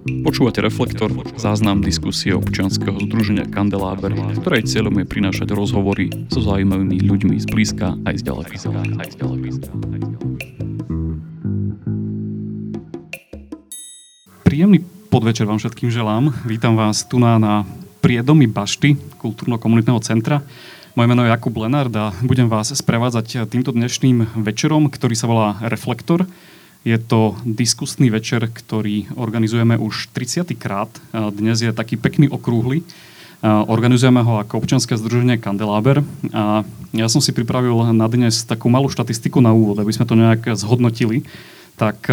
Počúvate Reflektor, záznam diskusie občianskeho združenia Kandeláber, ktorej cieľom je prinášať rozhovory so zaujímavými ľuďmi z blízka aj z ďaleka. Príjemný podvečer vám všetkým želám. Vítam vás tu na, na priedomi Bašty, kultúrno-komunitného centra. Moje meno je Jakub Lenard a budem vás sprevádzať týmto dnešným večerom, ktorý sa volá Reflektor. Je to diskusný večer, ktorý organizujeme už 30. krát. Dnes je taký pekný okrúhly. Organizujeme ho ako občianske združenie Kandeláber. A ja som si pripravil na dnes takú malú štatistiku na úvod, aby sme to nejak zhodnotili. Tak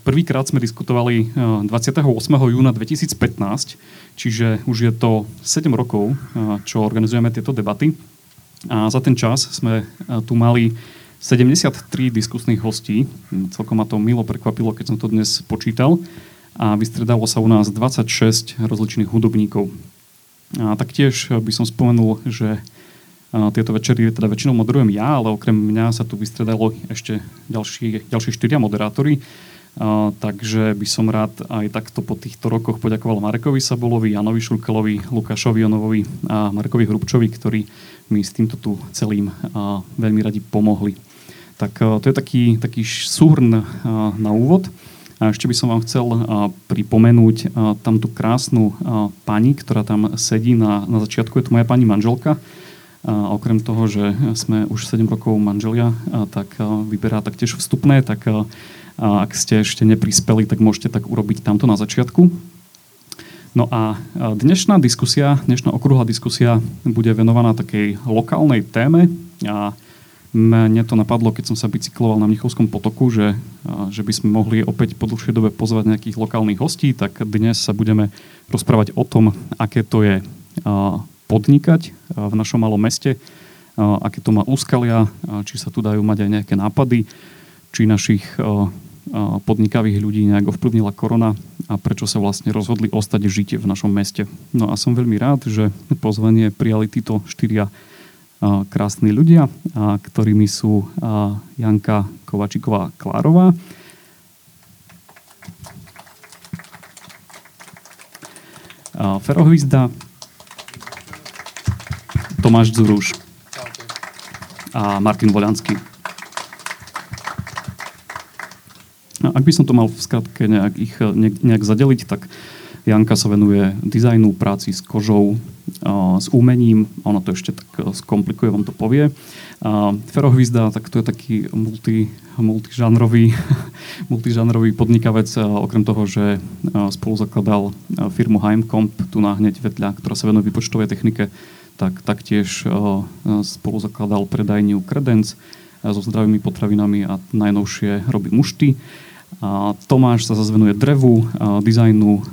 prvýkrát sme diskutovali 28. júna 2015, čiže už je to 7 rokov, čo organizujeme tieto debaty. A za ten čas sme tu mali 73 diskusných hostí. Celkom ma to milo prekvapilo, keď som to dnes počítal. A vystredalo sa u nás 26 rozličných hudobníkov. A taktiež by som spomenul, že tieto večery teda väčšinou moderujem ja, ale okrem mňa sa tu vystredalo ešte ďalší, ďalší štyria moderátori. Uh, takže by som rád aj takto po týchto rokoch poďakoval Marekovi Sabolovi, Janovi Šulkelovi, Lukášovi Jonovovi a Markovi Hrubčovi, ktorí mi s týmto tu celým uh, veľmi radi pomohli. Tak eh, to je taký, taký súhrn eh, na úvod. A ešte by som vám chcel eh, pripomenúť tam tú krásnu pani, ktorá tam sedí na, na začiatku. Je to moja pani manželka. A okrem toho, že sme už 7 rokov manželia, tak vyberá taktiež vstupné, tak ak ste ešte neprispeli, tak môžete tak urobiť tamto na začiatku. No a dnešná diskusia, dnešná okrúhla diskusia bude venovaná takej lokálnej téme a mne to napadlo, keď som sa bicykloval na Mnichovskom potoku, že, že by sme mohli opäť po dlhšej dobe pozvať nejakých lokálnych hostí, tak dnes sa budeme rozprávať o tom, aké to je podnikať v našom malom meste, aké to má úskalia, či sa tu dajú mať aj nejaké nápady, či našich podnikavých ľudí nejak ovplyvnila korona a prečo sa vlastne rozhodli ostať žiť v našom meste. No a som veľmi rád, že pozvanie prijali títo štyria krásni ľudia, ktorými sú Janka Kovačiková Klárová, Ferohvizda, Tomáš Zuruš a Martin Voľanský. Ak by som to mal v skratke nejak, ich, nejak zadeliť, tak Janka sa venuje dizajnu, práci s kožou, s umením, ono to ešte tak skomplikuje, vám to povie. Ferohvizda, tak to je taký multi, multižánrový, multižánrový podnikavec, okrem toho, že spolu zakladal firmu Heimcomp, tu na hneď vedľa, ktorá sa venuje vypočtovej technike, tak taktiež spolu zakladal predajňu Credence so zdravými potravinami a najnovšie robí mušty. Tomáš sa zase venuje drevu, dizajnu,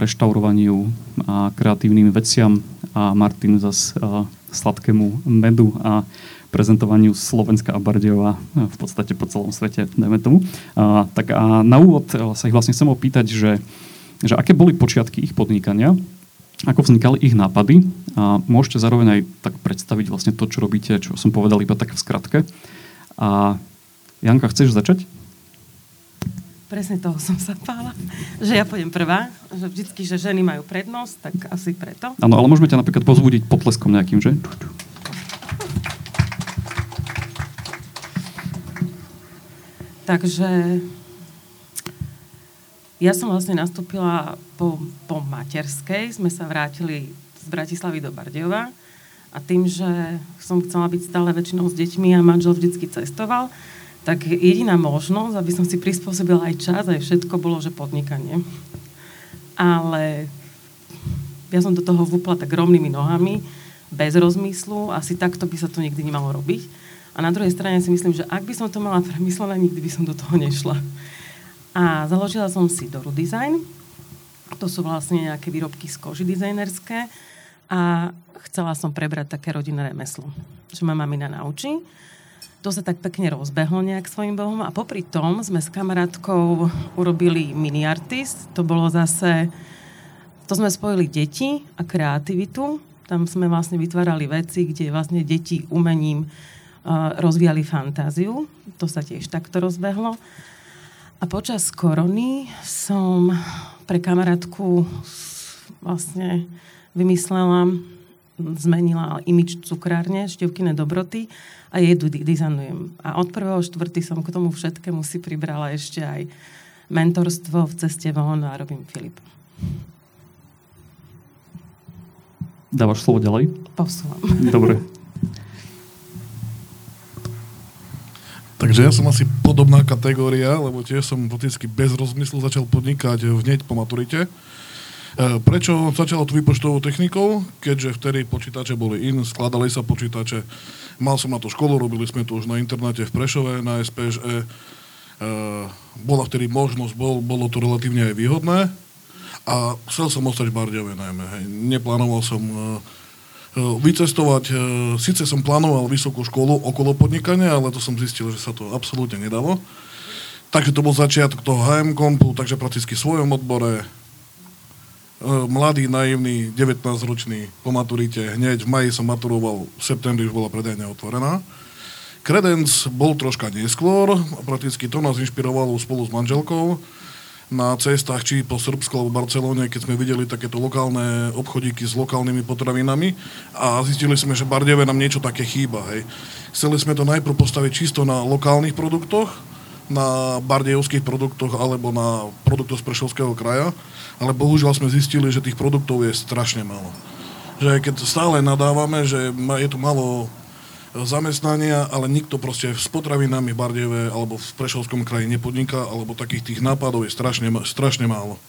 reštaurovaniu a kreatívnym veciam a Martin zase sladkému medu a prezentovaniu Slovenska a Bardejova v podstate po celom svete, dajme tomu. Tak a na úvod sa ich vlastne chcem opýtať, že, že aké boli počiatky ich podnikania, ako vznikali ich nápady a môžete zároveň aj tak predstaviť vlastne to, čo robíte, čo som povedal iba tak v skratke. A Janka, chceš začať? Presne toho som sa pála, že ja pôjdem prvá, že vždycky, že ženy majú prednosť, tak asi preto. Áno, ale môžeme ťa napríklad pozbudiť potleskom nejakým, že? Takže ja som vlastne nastúpila po, po materskej, sme sa vrátili z Bratislavy do Bardejova a tým, že som chcela byť stále väčšinou s deťmi a manžel vždycky cestoval, tak jediná možnosť, aby som si prispôsobila aj čas, aj všetko, bolo, že podnikanie. Ale ja som do toho vúpla tak rovnými nohami, bez rozmyslu, asi takto by sa to nikdy nemalo robiť. A na druhej strane si myslím, že ak by som to mala premyslené, nikdy by som do toho nešla. A založila som si Doru Design. To sú vlastne nejaké výrobky z koži dizajnerské. A chcela som prebrať také rodinné remeslo, že ma mamina naučí to sa tak pekne rozbehlo nejak svojim bohom a popri tom sme s kamarátkou urobili mini artist. To bolo zase, to sme spojili deti a kreativitu. Tam sme vlastne vytvárali veci, kde vlastne deti umením uh, rozvíjali fantáziu. To sa tiež takto rozbehlo. A počas korony som pre kamarátku vlastne vymyslela, zmenila imič cukrárne, števkine dobroty a jedu dizajnujem. A od prvého štvrty som k tomu všetkému si pribrala ešte aj mentorstvo v ceste von a robím Filip. Dávaš slovo ďalej? Posúvam. Dobre. Takže ja som asi podobná kategória, lebo tiež som prakticky bez rozmyslu začal podnikať hneď po maturite. E, prečo začalo tu výpočtovou technikou? Keďže vtedy počítače boli in, skladali sa počítače. Mal som na to školu, robili sme to už na internáte v Prešove, na SPŽE. E, bola vtedy možnosť, bol, bolo to relatívne aj výhodné. A chcel som ostať v Bardejove najmä. Hej. Neplánoval som uh, vycestovať. Sice som plánoval vysokú školu okolo podnikania, ale to som zistil, že sa to absolútne nedalo. Takže to bol začiatok toho HM kompu, takže prakticky v svojom odbore. Uh, mladý, naivný, 19-ročný po maturite. Hneď v maji som maturoval, v septembri už bola predajňa otvorená. Kredenc bol troška neskôr, prakticky to nás inšpirovalo spolu s manželkou na cestách, či po Srbsku alebo Barcelóne, keď sme videli takéto lokálne obchodíky s lokálnymi potravinami a zistili sme, že Bardeve nám niečo také chýba. Hej. Chceli sme to najprv postaviť čisto na lokálnych produktoch, na bardejovských produktoch alebo na produktoch z Prešovského kraja, ale bohužiaľ sme zistili, že tých produktov je strašne málo. Že keď stále nadávame, že je tu malo zamestnania, ale nikto proste s potravinami v Bardejove alebo v Prešovskom kraji nepodniká, alebo takých tých nápadov je strašne, strašne málo.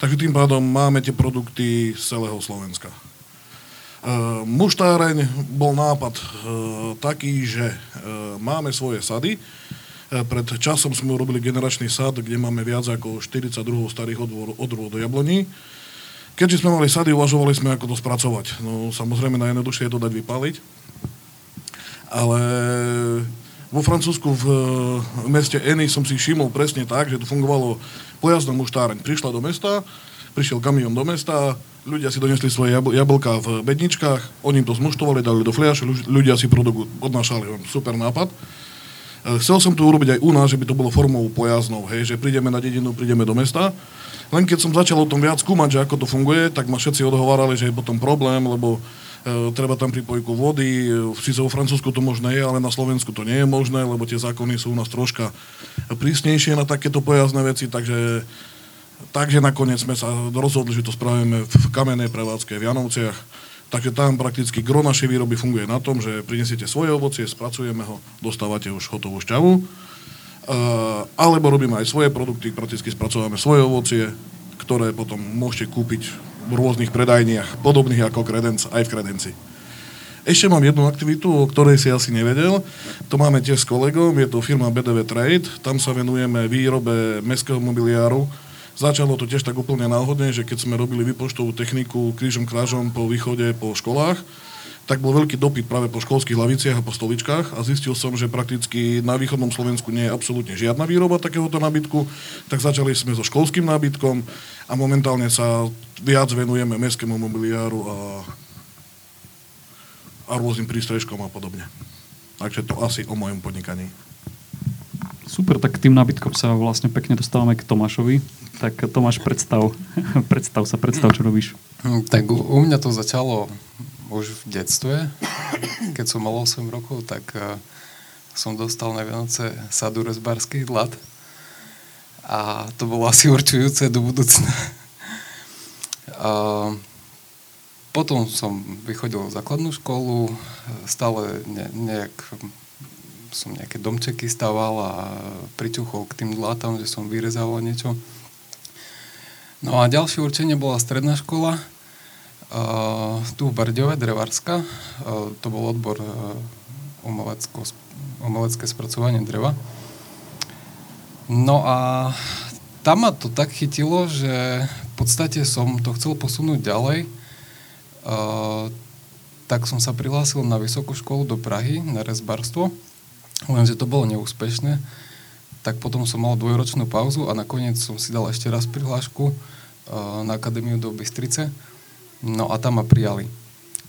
Takže tým pádom máme tie produkty z celého Slovenska. Uh, muštáreň bol nápad uh, taký, že uh, máme svoje sady. Uh, pred časom sme urobili generačný sad, kde máme viac ako 42 starých odrôd do jabloní. Keďže sme mali sady, uvažovali sme, ako to spracovať. No samozrejme najjednoduchšie je to dať vypáliť ale vo Francúzsku v, meste Eny som si všimol presne tak, že to fungovalo pojazdom muštáreň. Prišla do mesta, prišiel kamión do mesta, ľudia si donesli svoje jabl- jablka v bedničkách, oni to zmuštovali, dali do fliaše, ľudia si produkt odnášali. Super nápad. E, chcel som to urobiť aj u nás, že by to bolo formou pojazdnou, hej, že prídeme na dedinu, prídeme do mesta. Len keď som začal o tom viac skúmať, že ako to funguje, tak ma všetci odhovárali, že je potom problém, lebo E, treba tam pripojku vody. Sice vo Francúzsku to možné je, ale na Slovensku to nie je možné, lebo tie zákony sú u nás troška prísnejšie na takéto pojazdné veci, takže, takže nakoniec sme sa rozhodli, že to spravíme v kamenej prevádzke v Janovciach. Takže tam prakticky gro našej výroby funguje na tom, že prinesiete svoje ovocie, spracujeme ho, dostávate už hotovú šťavu. Uh, alebo robíme aj svoje produkty, prakticky spracovávame svoje ovocie, ktoré potom môžete kúpiť v rôznych predajniach, podobných ako Kredenc, aj v Kredenci. Ešte mám jednu aktivitu, o ktorej si asi nevedel. To máme tiež s kolegom, je to firma BDV Trade. Tam sa venujeme výrobe mestského mobiliáru. Začalo to tiež tak úplne náhodne, že keď sme robili výpočtovú techniku krížom krážom po východe, po školách, tak bol veľký dopyt práve po školských laviciach a po stoličkách a zistil som, že prakticky na východnom Slovensku nie je absolútne žiadna výroba takéhoto nábytku, tak začali sme so školským nábytkom a momentálne sa viac venujeme mestskému mobiliáru a, a rôznym prístrežkom a podobne. Takže to asi o mojom podnikaní. Super, tak tým nábytkom sa vlastne pekne dostávame k Tomášovi. Tak Tomáš, predstav, predstav sa, predstav, čo robíš. Tak u, u mňa to začalo už v detstve, keď som mal 8 rokov, tak uh, som dostal na Vianoce sadu rezbarských dlat a to bolo asi určujúce do budúcna. uh, potom som vychodil základnú školu, stále ne, nejak som nejaké domčeky staval a priťuchol k tým dlatám, že som vyrezával niečo. No a ďalšie určenie bola stredná škola, Uh, tu v Bardiove, Drevarska, uh, to bol odbor uh, umelecké spracovanie dreva. No a tam ma to tak chytilo, že v podstate som to chcel posunúť ďalej. Uh, tak som sa prihlásil na vysokú školu do Prahy, na rezbarstvo, lenže to bolo neúspešné. Tak potom som mal dvojročnú pauzu a nakoniec som si dal ešte raz prihlášku uh, na Akadémiu do Bystrice No a tam ma prijali.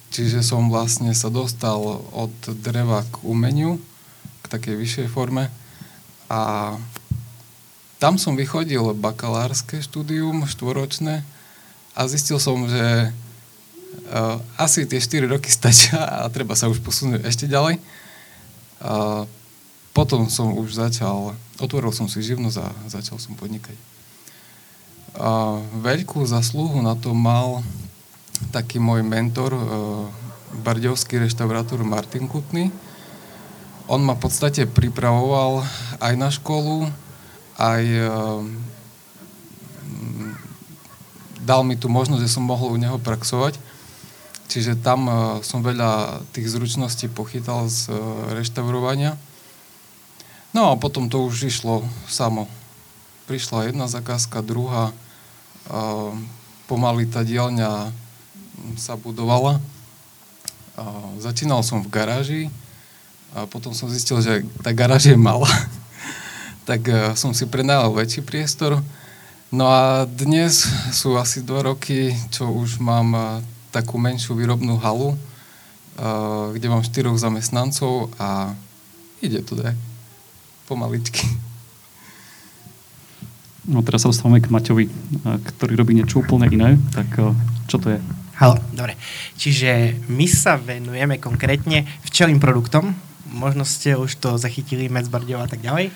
Čiže som vlastne sa dostal od dreva k umeniu, k takej vyššej forme a tam som vychodil bakalárske štúdium, štvoročné, a zistil som, že uh, asi tie 4 roky stačia a treba sa už posunúť ešte ďalej. Uh, potom som už začal, otvoril som si živnosť a začal som podnikať. A veľkú zaslúhu na to mal taký môj mentor, uh, bardiovský reštaurátor Martin Kutný. On ma v podstate pripravoval aj na školu, aj uh, dal mi tu možnosť, že som mohol u neho praxovať. Čiže tam uh, som veľa tých zručností pochytal z reštaurovania. No a potom to už išlo samo. Prišla jedna zakázka, druhá. Uh, pomaly tá dielňa sa budovala. Uh, začínal som v garáži a potom som zistil, že tá garáž je malá. tak uh, som si prenajal väčší priestor. No a dnes sú asi dva roky, čo už mám uh, takú menšiu výrobnú halu, uh, kde mám štyroch zamestnancov a ide to tak pomaličky. No teraz sa dostávame k Maťovi, ktorý robí niečo úplne iné. Tak čo to je? Halo, dobre. Čiže my sa venujeme konkrétne včelým produktom. Možno ste už to zachytili, Medzbardov a tak ďalej.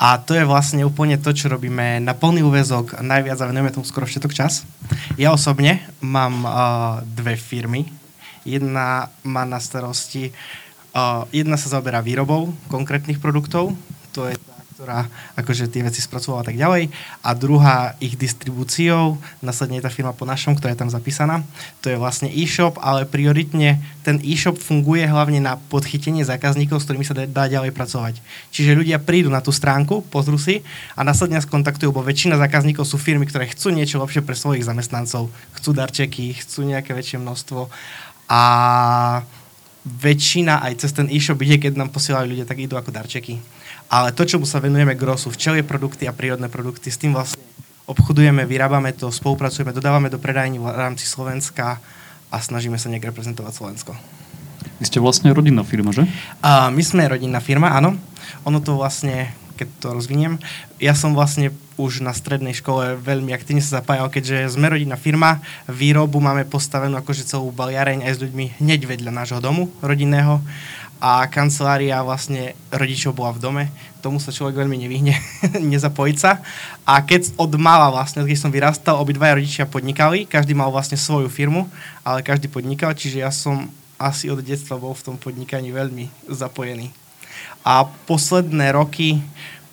A to je vlastne úplne to, čo robíme na plný úvezok. Najviac a venujeme tomu skoro všetok čas. Ja osobne mám uh, dve firmy. Jedna má na starosti Uh, jedna sa zaoberá výrobou konkrétnych produktov, to je tá, ktorá akože tie veci spracovala a tak ďalej. A druhá ich distribúciou, následne je tá firma po našom, ktorá je tam zapísaná. To je vlastne e-shop, ale prioritne ten e-shop funguje hlavne na podchytenie zákazníkov, s ktorými sa dá ďalej pracovať. Čiže ľudia prídu na tú stránku, pozrú si a následne nás kontaktujú, bo väčšina zákazníkov sú firmy, ktoré chcú niečo lepšie pre svojich zamestnancov. Chcú darčeky, chcú nejaké väčšie množstvo. A väčšina aj cez ten e-shop ide, keď nám posielajú ľudia, tak idú ako darčeky. Ale to, čo sa venujeme grosu, včelie produkty a prírodné produkty, s tým vlastne obchodujeme, vyrábame to, spolupracujeme, dodávame do predajní v rámci Slovenska a snažíme sa nejak reprezentovať Slovensko. Vy ste vlastne rodinná firma, že? A my sme rodinná firma, áno. Ono to vlastne keď to rozviniem. Ja som vlastne už na strednej škole veľmi aktívne sa zapájal, keďže sme rodinná firma, výrobu máme postavenú akože celú baliareň aj s ľuďmi hneď vedľa nášho domu rodinného a kancelária vlastne rodičov bola v dome. Tomu sa človek veľmi nevyhne, nezapojiť sa. A keď od mala vlastne, keď som vyrastal, obidvaja rodičia podnikali, každý mal vlastne svoju firmu, ale každý podnikal, čiže ja som asi od detstva bol v tom podnikaní veľmi zapojený a posledné roky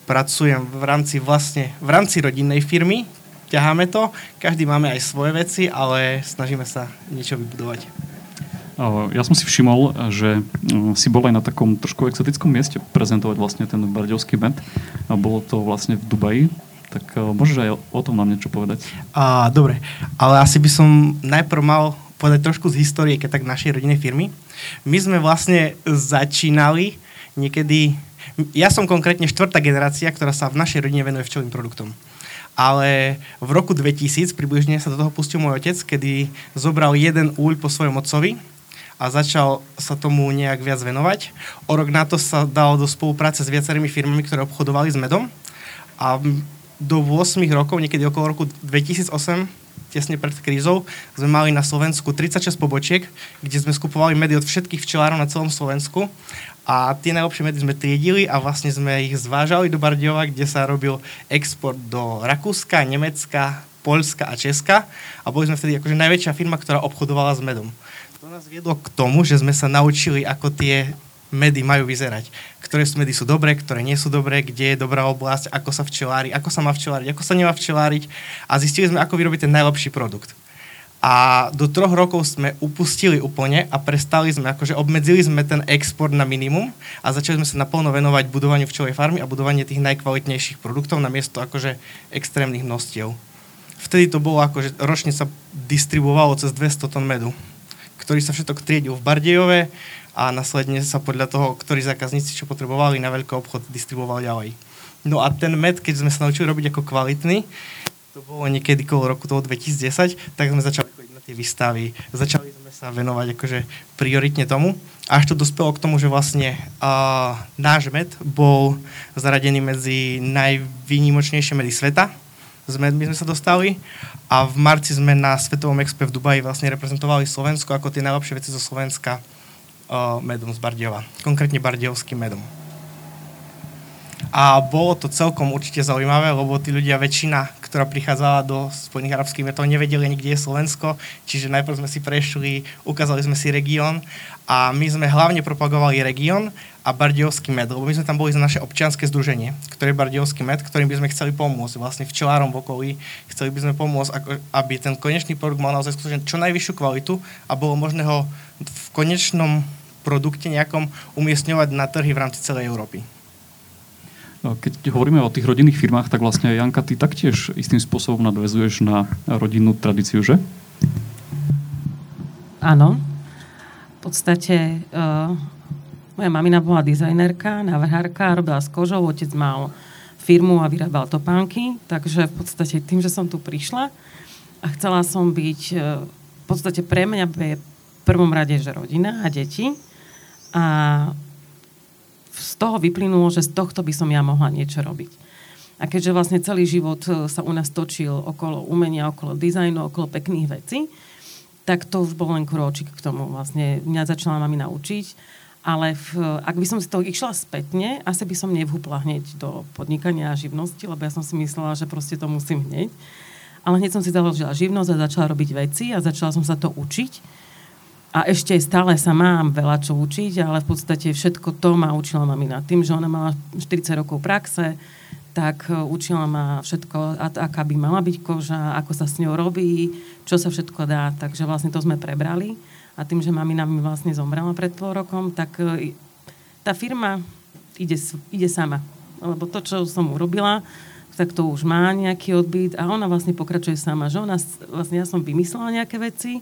pracujem v rámci vlastne, v rámci rodinnej firmy, ťaháme to, každý máme aj svoje veci, ale snažíme sa niečo vybudovať. Ja som si všimol, že si bol aj na takom trošku exotickom mieste prezentovať vlastne ten bardiovský band. Bolo to vlastne v Dubaji. Tak môžeš aj o tom nám niečo povedať? A, dobre, ale asi by som najprv mal povedať trošku z histórie, keď tak našej rodinnej firmy. My sme vlastne začínali niekedy... Ja som konkrétne štvrtá generácia, ktorá sa v našej rodine venuje včelým produktom. Ale v roku 2000 približne sa do toho pustil môj otec, kedy zobral jeden úľ po svojom otcovi a začal sa tomu nejak viac venovať. O rok na to sa dal do spolupráce s viacerými firmami, ktoré obchodovali s medom. A do 8 rokov, niekedy okolo roku 2008, tesne pred krízou, sme mali na Slovensku 36 pobočiek, kde sme skupovali medy od všetkých včelárov na celom Slovensku a tie najlepšie medy sme triedili a vlastne sme ich zvážali do Bardiova, kde sa robil export do Rakúska, Nemecka, Polska a Česka a boli sme vtedy akože najväčšia firma, ktorá obchodovala s medom. To nás viedlo k tomu, že sme sa naučili, ako tie medy majú vyzerať. Ktoré sú medy sú dobré, ktoré nie sú dobré, kde je dobrá oblasť, ako sa včelári, ako sa má včeláriť, ako sa nemá včeláriť a zistili sme, ako vyrobiť ten najlepší produkt. A do troch rokov sme upustili úplne a prestali sme, akože obmedzili sme ten export na minimum a začali sme sa naplno venovať budovaniu včelej farmy a budovanie tých najkvalitnejších produktov na miesto akože extrémnych množstiev. Vtedy to bolo akože ročne sa distribuovalo cez 200 tón medu, ktorý sa všetok triedil v Bardejove a následne sa podľa toho, ktorí zákazníci čo potrebovali na veľký obchod distribuoval ďalej. No a ten med, keď sme sa naučili robiť ako kvalitný, to bolo niekedy kolo roku toho 2010, tak sme začali chodiť na tie výstavy, začali sme sa venovať akože prioritne tomu. Až to dospelo k tomu, že vlastne uh, náš med bol zaradený medzi najvýnimočnejšie medy sveta. Z medmi sme sa dostali a v marci sme na Svetovom expe v Dubaji vlastne reprezentovali Slovensko ako tie najlepšie veci zo Slovenska uh, medom z Bardiova. Konkrétne bardiovským medom. A bolo to celkom určite zaujímavé, lebo tí ľudia, väčšina, ktorá prichádzala do Spojených arabských metov, nevedeli ani, kde je Slovensko, čiže najprv sme si prešli, ukázali sme si región a my sme hlavne propagovali región a Bardiovský med, lebo my sme tam boli za naše občianske združenie, ktoré je Bardiovský med, ktorým by sme chceli pomôcť vlastne včelárom v okolí, chceli by sme pomôcť, aby ten konečný produkt mal naozaj skutočne čo najvyššiu kvalitu a bolo možné ho v konečnom produkte nejakom umiestňovať na trhy v rámci celej Európy. No, keď hovoríme o tých rodinných firmách, tak vlastne Janka, ty taktiež istým spôsobom nadvezuješ na rodinnú tradíciu, že? Áno. Podstate uh, moja mamina bola dizajnerka, návrhárka, robila s kožou, otec mal firmu a vyrábal topánky, takže v podstate tým, že som tu prišla a chcela som byť, uh, v podstate pre mňa je v prvom rade, že rodina a deti a z toho vyplynulo, že z tohto by som ja mohla niečo robiť. A keďže vlastne celý život e, sa u nás točil okolo umenia, okolo dizajnu, okolo pekných vecí, tak to už bol len krôčik k tomu. Vlastne mňa začala mami naučiť. Ale v, ak by som si to išla spätne, asi by som nevhúpla hneď do podnikania a živnosti, lebo ja som si myslela, že proste to musím hneď. Ale hneď som si založila živnosť a začala robiť veci a začala som sa to učiť a ešte stále sa mám veľa čo učiť, ale v podstate všetko to ma učila mamina. Tým, že ona mala 40 rokov praxe, tak e, učila ma všetko, aká by mala byť koža, ako sa s ňou robí, čo sa všetko dá. Takže vlastne to sme prebrali. A tým, že mamina mi vlastne zomrela pred pol rokom, tak e, tá firma ide, ide sama. Lebo to, čo som urobila, tak to už má nejaký odbyt a ona vlastne pokračuje sama. Že ona, vlastne ja som vymyslela nejaké veci,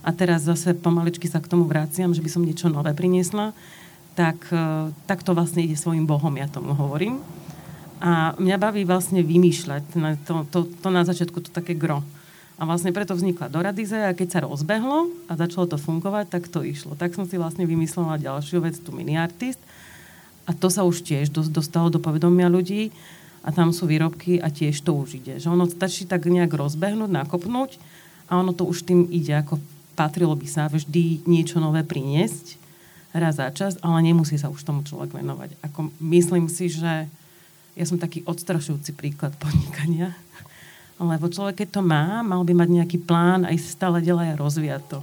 a teraz zase pomaličky sa k tomu vraciam, že by som niečo nové priniesla, tak, e, tak to vlastne ide svojim bohom, ja tomu hovorím. A mňa baví vlastne vymýšľať, to, to, to na začiatku to také gro. A vlastne preto vznikla Doradize a keď sa rozbehlo a začalo to fungovať, tak to išlo. Tak som si vlastne vymyslela ďalšiu vec, tu mini artist. A to sa už tiež dostalo do povedomia ľudí a tam sú výrobky a tiež to už ide. Že ono stačí tak nejak rozbehnúť, nakopnúť a ono to už tým ide ako patrilo by sa vždy niečo nové priniesť raz za čas, ale nemusí sa už tomu človek venovať. Ako, myslím si, že ja som taký odstrašujúci príklad podnikania, lebo človek, keď to má, mal by mať nejaký plán a ísť stále ďalej a rozvíjať to.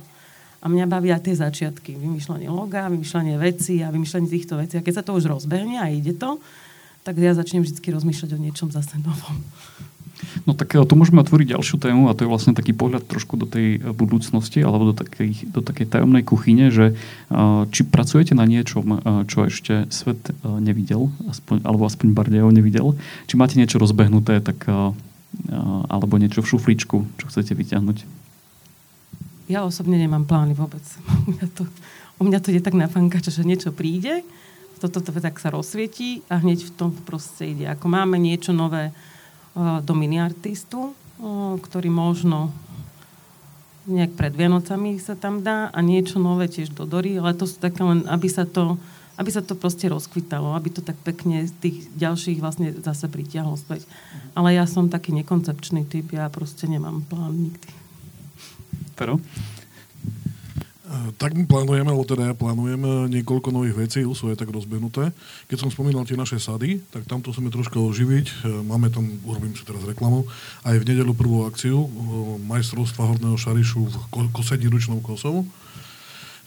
A mňa bavia tie začiatky. Vymýšľanie loga, vymýšľanie veci a vymýšľanie týchto vecí. A keď sa to už rozbehne a ide to, tak ja začnem vždy rozmýšľať o niečom zase novom. No tak e, tu môžeme otvoriť ďalšiu tému a to je vlastne taký pohľad trošku do tej e, budúcnosti alebo do takej, do takej tajomnej kuchyne, že uh, či pracujete na niečom, čo ešte svet nevidel, aspoň, alebo aspoň Bardejov nevidel, či máte niečo rozbehnuté, tak, alebo niečo v šufličku, čo chcete vyťahnuť? Ja osobne nemám plány vôbec. U mňa to, u mňa to ide tak na fankač, že niečo príde, toto to, to, tak sa rozsvietí a hneď v tom proste ide. Ako máme niečo nové, do miniartistu, ktorý možno nejak pred Vianocami sa tam dá a niečo nové tiež do Dory, ale to sú také len, aby sa to, aby sa to proste rozkvitalo, aby to tak pekne z tých ďalších vlastne zase pritiahlo späť. Ale ja som taký nekoncepčný typ, ja proste nemám plán nikdy. Pero? Tak my plánujeme, alebo teda ja plánujem niekoľko nových vecí, už sú aj tak rozbehnuté. Keď som spomínal tie naše sady, tak tamto chceme trošku oživiť. Eh, máme tam, urobím si teraz reklamu, aj v nedelu prvú akciu eh, majstrovstva horného šarišu v kosení ručnou kosou.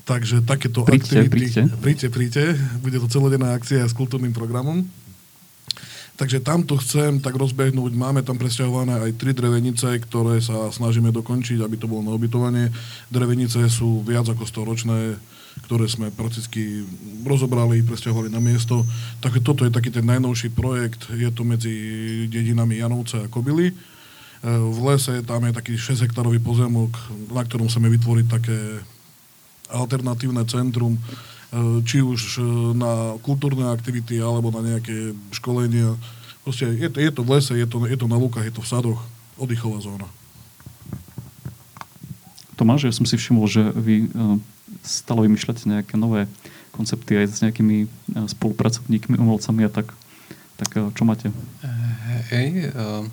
Takže takéto príďte, aktivity... Príďte, príďte. Príďte, Bude to celodenná akcia s kultúrnym programom. Takže tamto chcem tak rozbehnúť. Máme tam presťahované aj tri drevenice, ktoré sa snažíme dokončiť, aby to bolo na ubytovanie. Drevenice sú viac ako 100 ročné, ktoré sme prakticky rozobrali, presťahovali na miesto. Tak toto je taký ten najnovší projekt. Je to medzi dedinami Janovce a Kobily. E, v lese tam je taký 6 hektarový pozemok, na ktorom chceme vytvoriť také alternatívne centrum, či už eh, na kultúrne aktivity alebo na nejaké školenia. Proste je to, je to v lese, je to, je to na lúkach, je to v sadoch, oddychová zóna. Tomáš, ja som si všimol, že vy uh, stále vymýšľate nejaké nové koncepty aj s nejakými spolupracovníkmi, umelcami a tak. Tak čo máte? Hej, uh,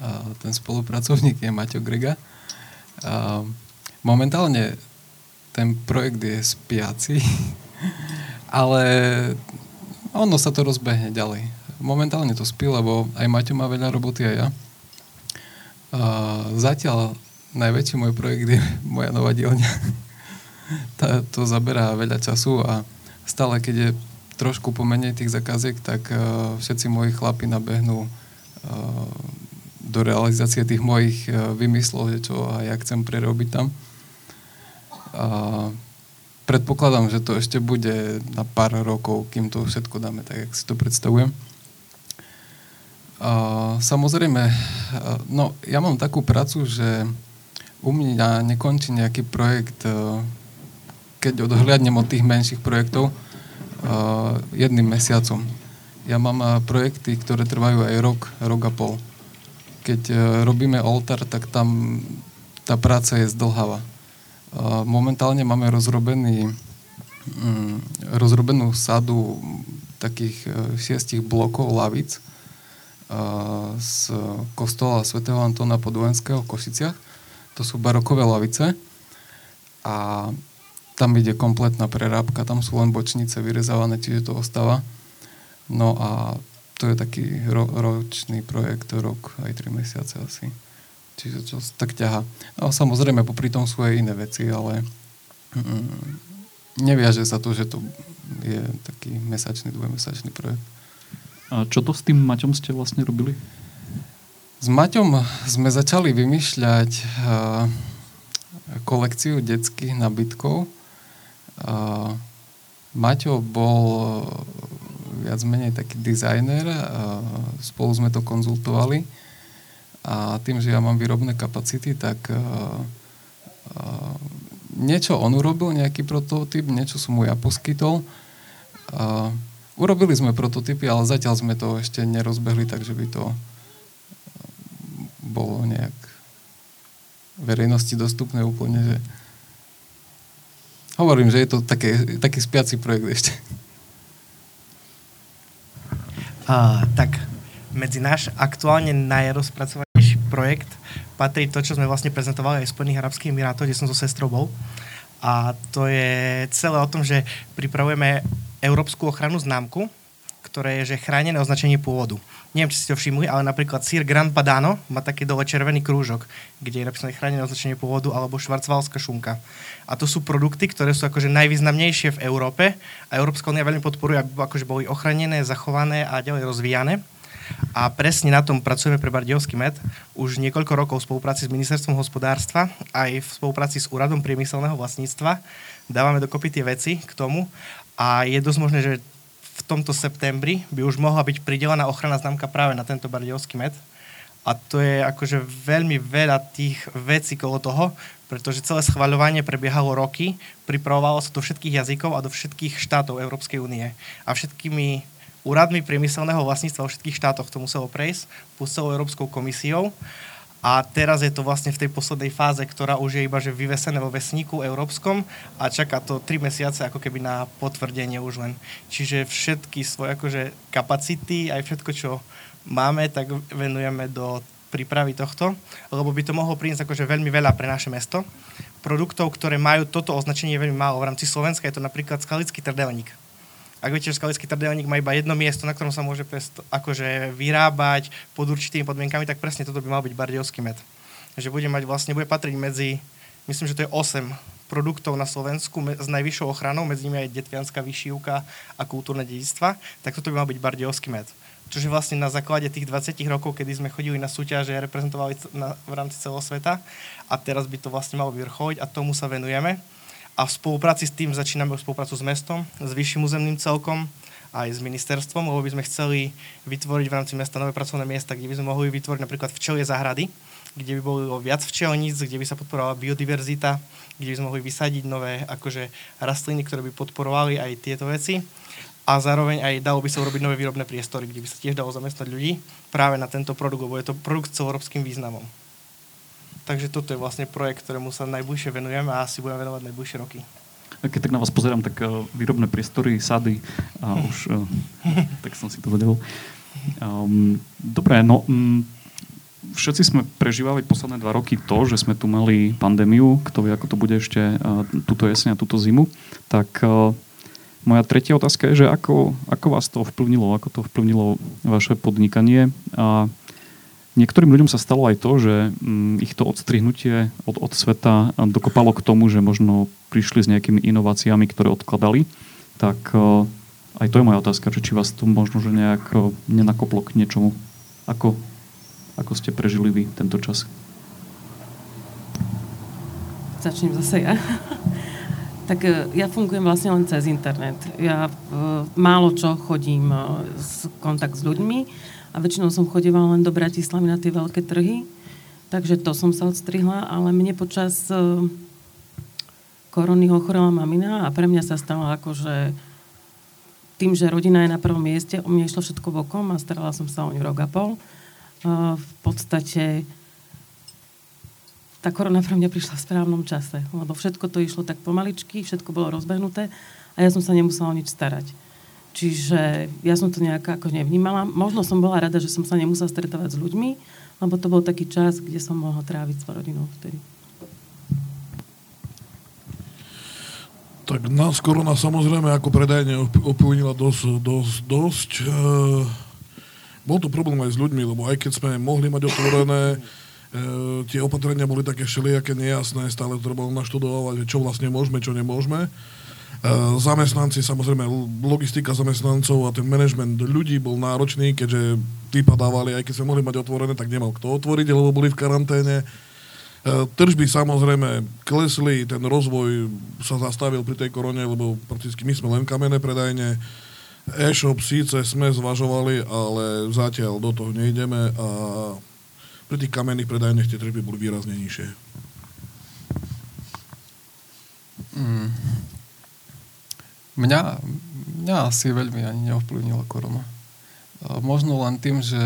uh, ten spolupracovník je Maťo Grega. Uh, momentálne ten projekt je spiaci, ale ono sa to rozbehne ďalej. Momentálne to spí, lebo aj Maťo má veľa roboty aj ja. Uh, zatiaľ najväčší môj projekt je moja nová dielňa. Tá, to zaberá veľa času a stále, keď je trošku pomenej tých zakáziek, tak uh, všetci moji chlapi nabehnú uh, do realizácie tých mojich uh, vymyslov, čo a ja chcem prerobiť tam. Uh, predpokladám, že to ešte bude na pár rokov, kým to všetko dáme tak, jak si to predstavujem. Uh, samozrejme, no ja mám takú prácu, že u mňa nekončí nejaký projekt, uh, keď odhliadnem od tých menších projektov, uh, jedným mesiacom. Ja mám uh, projekty, ktoré trvajú aj rok, rok a pol. Keď robíme oltár, tak tam tá práca je zdlhavá. Momentálne máme rozrobený, um, rozrobenú sadu takých uh, šiestich blokov lavic, z kostola svätého Antona Podvojenského v Košiciach. To sú barokové lavice a tam ide kompletná prerábka, tam sú len bočnice vyrezávané, čiže to ostáva. No a to je taký ro- ročný projekt, rok aj 3 mesiace asi. Čiže to tak ťaha. No samozrejme, popri tom sú aj iné veci, ale mm, neviaže sa to, že to je taký mesačný, dvojmesačný projekt. A čo to s tým Maťom ste vlastne robili? S Maťom sme začali vymýšľať uh, kolekciu detských nabytkov. Uh, Maťo bol viac menej taký dizajner, uh, spolu sme to konzultovali a tým, že ja mám výrobné kapacity, tak uh, uh, niečo on urobil, nejaký prototyp, niečo som mu ja poskytol. Uh, Urobili sme prototypy, ale zatiaľ sme to ešte nerozbehli, takže by to bolo nejak verejnosti dostupné úplne, že hovorím, že je to také, taký spiaci projekt ešte. A, tak, medzi náš aktuálne najrozpracovanejší projekt patrí to, čo sme vlastne prezentovali aj v Spojených Arabských Emirátoch, kde som so sestrou bol. A to je celé o tom, že pripravujeme európsku ochrannú známku, ktoré je že chránené označenie pôvodu. Neviem, či si to všimli, ale napríklad sír Grand Padano má taký dole červený krúžok, kde je napísané chránené označenie pôvodu, alebo švarcvalská šunka. A to sú produkty, ktoré sú akože najvýznamnejšie v Európe a Európska únia veľmi podporuje, aby akože boli ochranené, zachované a ďalej rozvíjane. A presne na tom pracujeme pre Bardiovský med už niekoľko rokov v spolupráci s Ministerstvom hospodárstva aj v spolupráci s Úradom priemyselného vlastníctva. Dávame dokopy tie veci k tomu a je dosť možné, že v tomto septembri by už mohla byť pridelená ochranná známka práve na tento bardiovský med. A to je akože veľmi veľa tých vecí kolo toho, pretože celé schvaľovanie prebiehalo roky, pripravovalo sa do všetkých jazykov a do všetkých štátov Európskej únie. A všetkými úradmi priemyselného vlastníctva vo všetkých štátoch to muselo prejsť, plus celou Európskou komisiou. A teraz je to vlastne v tej poslednej fáze, ktorá už je iba že vyvesené vo vesníku európskom a čaká to 3 mesiace ako keby na potvrdenie už len. Čiže všetky svoje akože kapacity, aj všetko, čo máme, tak venujeme do prípravy tohto, lebo by to mohlo priniesť akože veľmi veľa pre naše mesto. Produktov, ktoré majú toto označenie veľmi málo. V rámci Slovenska je to napríklad skalický trdelník ak viete, že skalický trdelník má iba jedno miesto, na ktorom sa môže pest, akože vyrábať pod určitými podmienkami, tak presne toto by mal byť bardiovský med. Že bude mať vlastne, bude patriť medzi, myslím, že to je 8 produktov na Slovensku s najvyššou ochranou, medzi nimi aj detvianská vyšívka a kultúrne dedictva, tak toto by mal byť bardiovský med. Čože vlastne na základe tých 20 rokov, kedy sme chodili na súťaže reprezentovali na, v rámci celého sveta a teraz by to vlastne malo vyvrcholiť a tomu sa venujeme a v spolupráci s tým začíname spoluprácu s mestom, s vyšším územným celkom, aj s ministerstvom, lebo by sme chceli vytvoriť v rámci mesta nové pracovné miesta, kde by sme mohli vytvoriť napríklad včelie záhrady, kde by bolo viac včelníc, kde by sa podporovala biodiverzita, kde by sme mohli vysadiť nové akože, rastliny, ktoré by podporovali aj tieto veci. A zároveň aj dalo by sa urobiť nové výrobné priestory, kde by sa tiež dalo zamestnať ľudí práve na tento produkt, lebo je to produkt s celoeurópskym významom. Takže toto je vlastne projekt, ktorému sa najbližšie venujeme a asi budeme venovať najbližšie roky. Keď tak na vás pozerám, tak uh, výrobné priestory, sady a už... Uh, tak som si to zadelil. Um, dobre, no... Um, všetci sme prežívali posledné dva roky to, že sme tu mali pandémiu, kto vie, ako to bude ešte uh, túto jeseň a túto zimu, tak uh, moja tretia otázka je, že ako, ako vás to ovplyvnilo, ako to ovplyvnilo vaše podnikanie a Niektorým ľuďom sa stalo aj to, že mm, ich to odstrihnutie od, od sveta dokopalo k tomu, že možno prišli s nejakými inováciami, ktoré odkladali. Tak e, aj to je moja otázka, že či vás to možno že nejak e, nenakoplo k niečomu. Ako, ako ste prežili vy tento čas? Začnem zase ja. tak e, ja fungujem vlastne len cez internet. Ja málo čo chodím s kontakt s ľuďmi a väčšinou som chodila len do Bratislavy na tie veľké trhy, takže to som sa odstrihla, ale mne počas uh, korony ochorela mamina a pre mňa sa stalo ako, že tým, že rodina je na prvom mieste, o mne išlo všetko bokom a starala som sa o ňu rok a pol. Uh, v podstate tá korona pre mňa prišla v správnom čase, lebo všetko to išlo tak pomaličky, všetko bolo rozbehnuté a ja som sa nemusela o nič starať. Čiže ja som to nejak ako nevnímala. Možno som bola rada, že som sa nemusela stretávať s ľuďmi, lebo to bol taký čas, kde som mohla tráviť s rodinou vtedy. Tak nás korona samozrejme ako predajne ovplyvnila dosť, dosť, dosť. E, bol to problém aj s ľuďmi, lebo aj keď sme mohli mať otvorené, e, tie opatrenia boli také všelijaké nejasné, stále bolo naštudovať, čo vlastne môžeme, čo nemôžeme. Eh, zamestnanci, samozrejme logistika zamestnancov a ten management ľudí bol náročný, keďže vypadávali, aj keď sme mohli mať otvorené, tak nemal kto otvoriť, lebo boli v karanténe. Eh, tržby samozrejme klesli, ten rozvoj sa zastavil pri tej korone, lebo prakticky my sme len kamenné predajne. E-shop síce sme zvažovali, ale zatiaľ do toho nejdeme a pri tých kamenných predajniach tie tržby boli výrazne nižšie. Mm. Mňa, mňa asi veľmi ani neovplyvnila korona. Možno len tým, že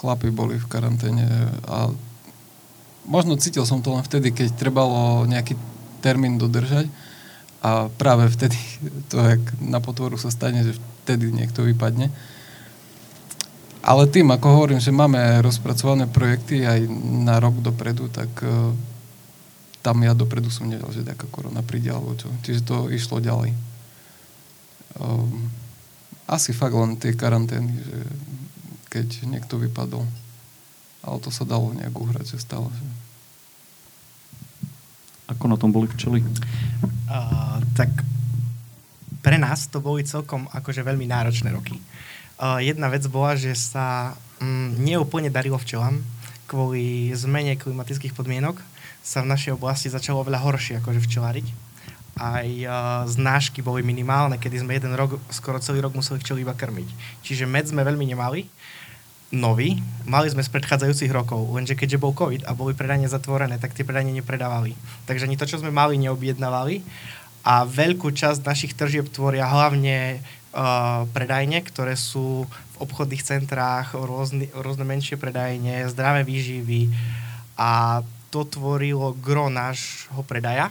chlapi boli v karanténe a možno cítil som to len vtedy, keď trebalo nejaký termín dodržať a práve vtedy to, jak na potvoru sa stane, že vtedy niekto vypadne. Ale tým, ako hovorím, že máme rozpracované projekty aj na rok dopredu, tak tam ja dopredu som nevedel, že taká korona príde alebo čo. Čiže to išlo ďalej. Um, asi fakt len tie karantény, že keď niekto vypadol. Ale to sa dalo nejak uhrať, že stalo. Že... Ako na tom boli včely? Uh, tak pre nás to boli celkom akože veľmi náročné roky. Uh, jedna vec bola, že sa um, neúplne darilo včelám kvôli zmene klimatických podmienok sa v našej oblasti začalo oveľa horšie akože včelariť. Aj znášky boli minimálne, kedy sme jeden rok, skoro celý rok museli včely iba krmiť. Čiže med sme veľmi nemali. Nový, mali sme z predchádzajúcich rokov, lenže keďže bol COVID a boli predajne zatvorené, tak tie predajne nepredávali. Takže ani to, čo sme mali, neobjednávali. A veľkú časť našich tržieb tvoria hlavne uh, predajne, ktoré sú v obchodných centrách, rôzne, rôzne menšie predajne, zdravé výživy a to tvorilo gro nášho predaja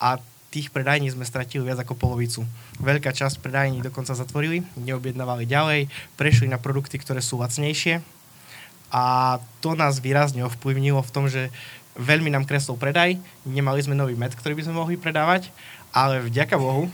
a tých predajní sme stratili viac ako polovicu. Veľká časť predajní dokonca zatvorili, neobjednávali ďalej, prešli na produkty, ktoré sú lacnejšie a to nás výrazne ovplyvnilo v tom, že veľmi nám kresol predaj, nemali sme nový med, ktorý by sme mohli predávať, ale vďaka Bohu,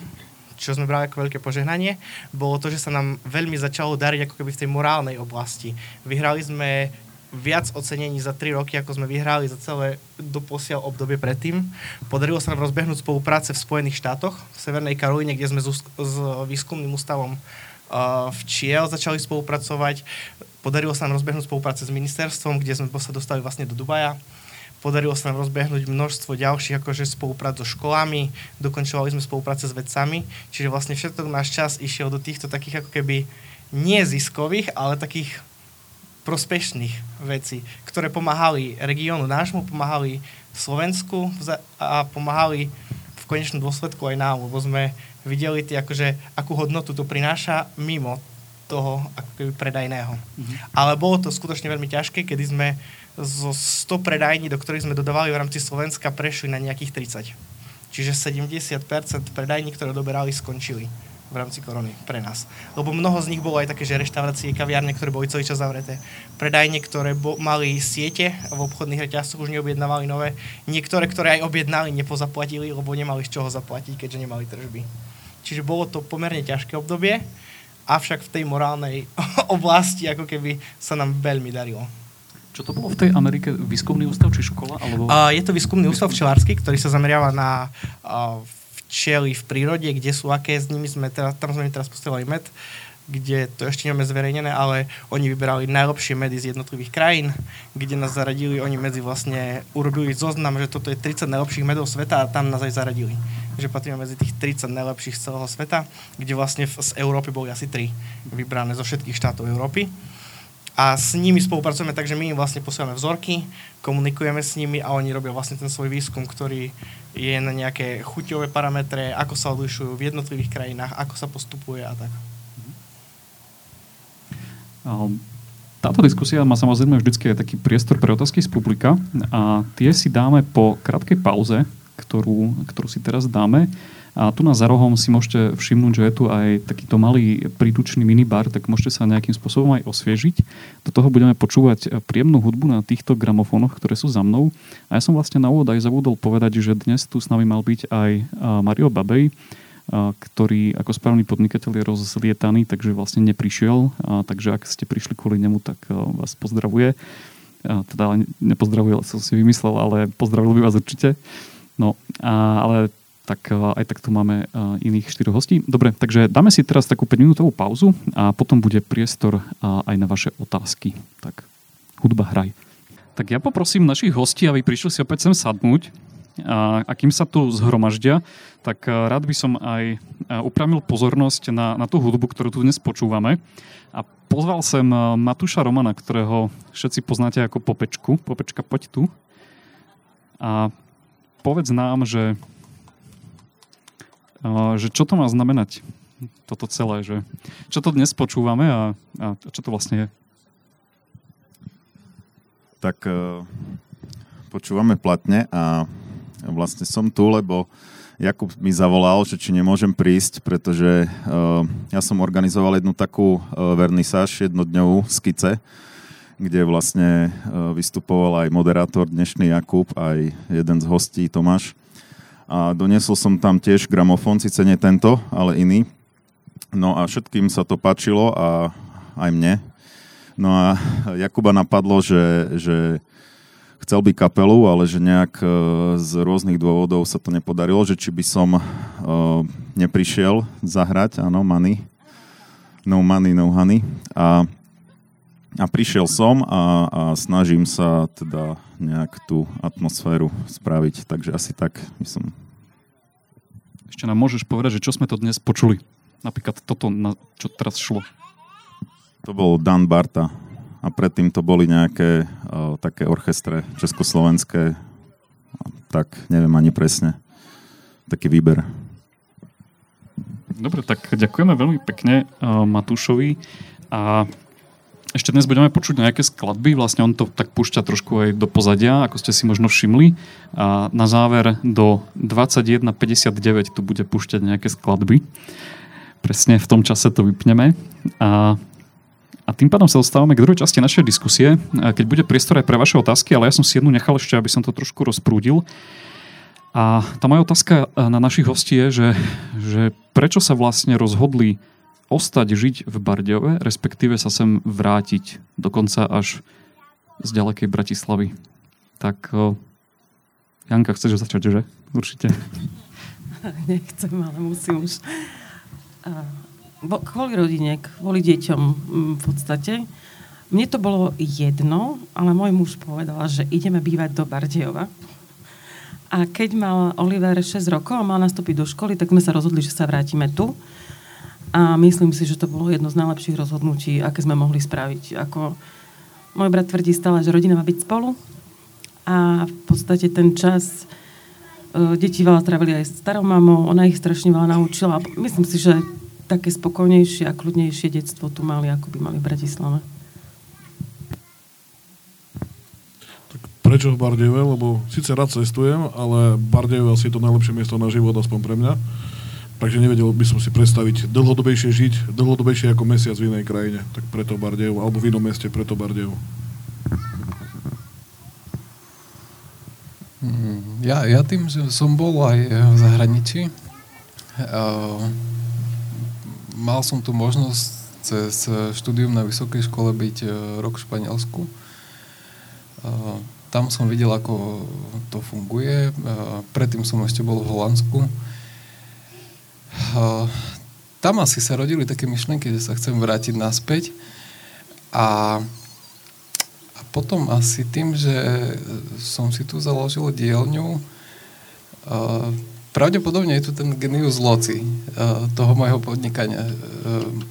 čo sme brali ako veľké požehnanie, bolo to, že sa nám veľmi začalo dariť ako keby v tej morálnej oblasti. Vyhrali sme viac ocenení za 3 roky, ako sme vyhrali za celé doposiaľ obdobie predtým. Podarilo sa nám rozbehnúť spolupráce v Spojených štátoch, v Severnej Karolíne, kde sme s, s výskumným ústavom uh, včiel začali spolupracovať. Podarilo sa nám rozbehnúť spolupráce s ministerstvom, kde sme sa dostali vlastne do Dubaja. Podarilo sa nám rozbehnúť množstvo ďalších akože spoluprác so školami, dokončovali sme spolupráce s vedcami, čiže vlastne všetok náš čas išiel do týchto takých ako keby nie ziskových, ale takých prospešných vecí, ktoré pomáhali regiónu nášmu, pomáhali Slovensku a pomáhali v konečnom dôsledku aj nám, lebo sme videli tie, akože, akú hodnotu to prináša mimo toho ako predajného. Mm-hmm. Ale bolo to skutočne veľmi ťažké, kedy sme zo 100 predajní, do ktorých sme dodávali v rámci Slovenska, prešli na nejakých 30. Čiže 70% predajní, ktoré doberali, skončili v rámci korony pre nás. Lebo mnoho z nich bolo aj také, že reštaurácie, kaviárne, ktoré boli celý čas zavreté. Predajne, ktoré bo- mali siete v obchodných reťazcoch, už neobjednávali nové. Niektoré, ktoré aj objednali, nepozaplatili, lebo nemali z čoho zaplatiť, keďže nemali tržby. Čiže bolo to pomerne ťažké obdobie, avšak v tej morálnej oblasti ako keby sa nám veľmi darilo. Čo to bolo v tej Amerike? Výskumný ústav či škola? Alebo... Uh, je to výskumný ústav včelársky, ktorý sa zameriava na uh, včely v prírode, kde sú aké, s nimi sme teraz, tam sme teraz postavili med, kde to ešte nemáme zverejnené, ale oni vyberali najlepšie medy z jednotlivých krajín, kde nás zaradili, oni medzi vlastne urobili zoznam, že toto je 30 najlepších medov sveta a tam nás aj zaradili. Že patríme medzi tých 30 najlepších z celého sveta, kde vlastne z Európy boli asi 3 vybrané zo všetkých štátov Európy a s nimi spolupracujeme tak, že my im vlastne posielame vzorky, komunikujeme s nimi a oni robia vlastne ten svoj výskum, ktorý je na nejaké chuťové parametre, ako sa odlišujú v jednotlivých krajinách, ako sa postupuje a tak. Táto diskusia má samozrejme vždycky aj taký priestor pre otázky z publika a tie si dáme po krátkej pauze, ktorú, ktorú si teraz dáme. A tu na za rohom si môžete všimnúť, že je tu aj takýto malý príručný minibar, tak môžete sa nejakým spôsobom aj osviežiť. Do toho budeme počúvať príjemnú hudbu na týchto gramofónoch, ktoré sú za mnou. A ja som vlastne na úvod aj zabudol povedať, že dnes tu s nami mal byť aj Mario Babej, ktorý ako správny podnikateľ je rozlietaný, takže vlastne neprišiel. Takže ak ste prišli kvôli nemu, tak vás pozdravuje. Teda nepozdravuje, som si vymyslel, ale pozdravil by vás určite. No, ale tak eh, aj tak tu máme eh, iných štyroch hostí. Dobre, takže dáme si teraz takú 5-minútovú pauzu a potom bude priestor eh, aj na vaše otázky. Tak hudba hraj. Tak ja poprosím našich hostí, aby prišli si opäť sem sadnúť. A, a kým sa tu zhromaždia, tak rád by som aj upravil pozornosť na, na tú hudbu, ktorú tu dnes počúvame. A pozval sem Matúša Romana, ktorého všetci poznáte ako Popečku. Popečka, poď tu. A povedz nám, že že čo to má znamenať toto celé, že čo to dnes počúvame a, a čo to vlastne je? Tak uh, počúvame platne a vlastne som tu, lebo Jakub mi zavolal, že či nemôžem prísť, pretože uh, ja som organizoval jednu takú uh, vernisáž jednodňovú skice, kde vlastne vystupoval aj moderátor dnešný Jakub, aj jeden z hostí Tomáš a doniesol som tam tiež gramofón, síce nie tento, ale iný. No a všetkým sa to páčilo a aj mne. No a Jakuba napadlo, že, že chcel by kapelu, ale že nejak e, z rôznych dôvodov sa to nepodarilo, že či by som uh, neprišiel zahrať, áno, money, no money, no honey. A, a prišiel som a, a snažím sa teda nejak tú atmosféru spraviť. Takže asi tak by som... Ešte nám môžeš povedať, že čo sme to dnes počuli? Napríklad toto, na čo teraz šlo. To bol Dan Barta. A predtým to boli nejaké uh, také orchestre československé. Tak, neviem ani presne. Taký výber. Dobre, tak ďakujeme veľmi pekne uh, Matúšovi. A ešte dnes budeme počuť nejaké skladby, vlastne on to tak púšťa trošku aj do pozadia, ako ste si možno všimli. A na záver do 21.59 tu bude púšťať nejaké skladby. Presne v tom čase to vypneme. A a tým pádom sa dostávame k druhej časti našej diskusie, keď bude priestor aj pre vaše otázky, ale ja som si jednu nechal ešte, aby som to trošku rozprúdil. A tá moja otázka na našich hostí je, že, že prečo sa vlastne rozhodli ostať žiť v Bardiove, respektíve sa sem vrátiť dokonca až z ďalekej Bratislavy. Tak Janka, chceš začať, že? Určite. Nechcem, ale musím už. Kvôli rodine, kvôli deťom v podstate. Mne to bolo jedno, ale môj muž povedal, že ideme bývať do Bardejova. A keď mal Oliver 6 rokov a mal nastúpiť do školy, tak sme sa rozhodli, že sa vrátime tu a myslím si, že to bolo jedno z najlepších rozhodnutí, aké sme mohli spraviť. Ako môj brat tvrdí stále, že rodina má byť spolu a v podstate ten čas e, deti veľa trávili aj s starou mamou, ona ich strašne veľa naučila. Myslím si, že také spokojnejšie a kľudnejšie detstvo tu mali, ako by mali v Bratislave. Tak prečo v Bardejove? Lebo síce rád cestujem, ale Bardejov asi je to najlepšie miesto na život, aspoň pre mňa. Takže nevedel by som si predstaviť dlhodobejšie žiť, dlhodobejšie ako mesiac v inej krajine. Tak preto Bardejov, alebo v inom meste, preto Bardejov. Mm, Ja, ja tým, som bol aj v zahraničí, uh, mal som tu možnosť cez štúdium na vysokej škole byť rok v Španielsku. Tam som videl, ako to funguje. Predtým som ešte bol v Holandsku. Tam asi sa rodili také myšlienky, že sa chcem vrátiť naspäť. A a potom asi tým, že som si tu založil dielňu, pravdepodobne je tu ten genius loci toho môjho podnikania.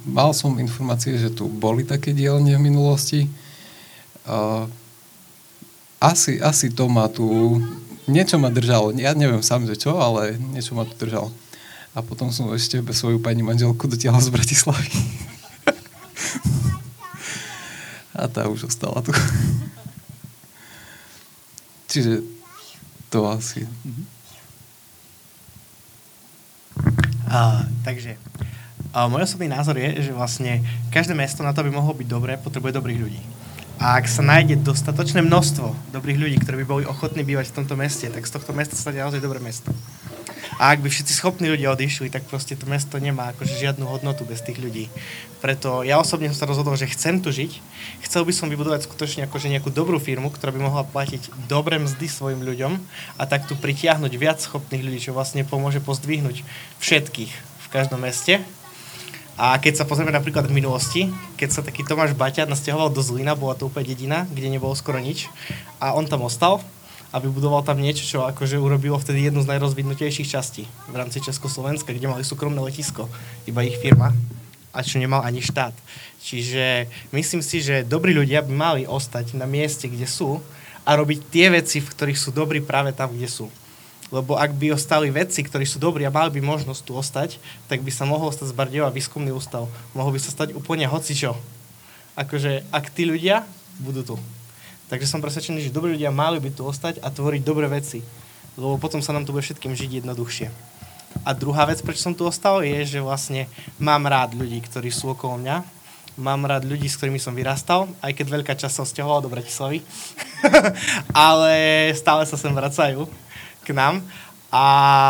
Mal som informácie, že tu boli také dielne v minulosti. Asi, asi to ma tu... Niečo ma držalo. Ja neviem sám, že čo, ale niečo ma tu držalo. A potom som ešte svoju pani manželku dotiahol z Bratislavy. A tá už ostala tu. Čiže to asi. A, takže, a môj osobný názor je, že vlastne každé mesto na to, aby mohlo byť dobré, potrebuje dobrých ľudí. A ak sa nájde dostatočné množstvo dobrých ľudí, ktorí by boli ochotní bývať v tomto meste, tak z tohto mesta sa stane naozaj dobré mesto. A ak by všetci schopní ľudia odišli, tak proste to mesto nemá akože žiadnu hodnotu bez tých ľudí. Preto ja osobne som sa rozhodol, že chcem tu žiť. Chcel by som vybudovať skutočne akože nejakú dobrú firmu, ktorá by mohla platiť dobré mzdy svojim ľuďom a tak tu pritiahnuť viac schopných ľudí, čo vlastne pomôže pozdvihnúť všetkých v každom meste. A keď sa pozrieme napríklad v minulosti, keď sa taký Tomáš Baťa nasťahoval do Zlína, bola to úplne dedina, kde nebolo skoro nič, a on tam ostal a vybudoval tam niečo, čo akože urobilo vtedy jednu z najrozvinutejších častí v rámci Československa, kde mali súkromné letisko, iba ich firma a čo nemal ani štát. Čiže myslím si, že dobrí ľudia by mali ostať na mieste, kde sú a robiť tie veci, v ktorých sú dobrí práve tam, kde sú. Lebo ak by ostali vedci, ktorí sú dobrí a mali by možnosť tu ostať, tak by sa mohol stať z Bardejova výskumný ústav. Mohol by sa stať úplne hocičo. Akože, ak tí ľudia budú tu. Takže som presvedčený, že dobrí ľudia mali by tu ostať a tvoriť dobré veci. Lebo potom sa nám tu bude všetkým žiť jednoduchšie. A druhá vec, prečo som tu ostal, je, že vlastne mám rád ľudí, ktorí sú okolo mňa. Mám rád ľudí, s ktorými som vyrastal, aj keď veľká časť sa stiahovala do Bratislavy. Ale stále sa sem vracajú k nám. A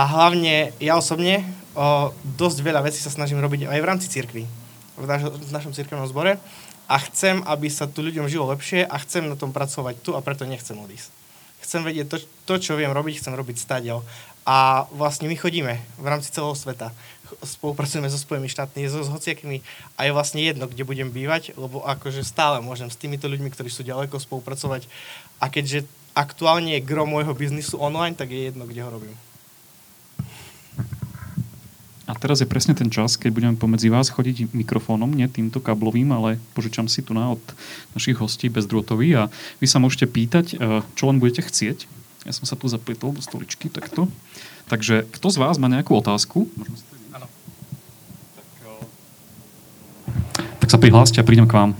hlavne ja osobne o, dosť veľa vecí sa snažím robiť aj v rámci cirkvi. V, naš, v našom cirkevnom zbore. A chcem, aby sa tu ľuďom žilo lepšie a chcem na tom pracovať tu a preto nechcem odísť. Chcem vedieť to, to čo viem robiť, chcem robiť stadiaľ. A vlastne my chodíme v rámci celého sveta. Spolupracujeme so Spojenými štátmi, so, s hociakými a je vlastne jedno, kde budem bývať, lebo akože stále môžem s týmito ľuďmi, ktorí sú ďaleko, spolupracovať. A keďže aktuálne je gro môjho biznisu online, tak je jedno, kde ho robím. A teraz je presne ten čas, keď budeme pomedzi vás chodiť mikrofónom, nie týmto kablovým, ale požičam si tu na od našich hostí bezdrôtový a vy sa môžete pýtať, eh, čo len budete chcieť. Ja som sa tu zapletol do stoličky takto. Takže kto z vás má nejakú otázku? Tak, eh, tak sa prihláste a prídem k vám.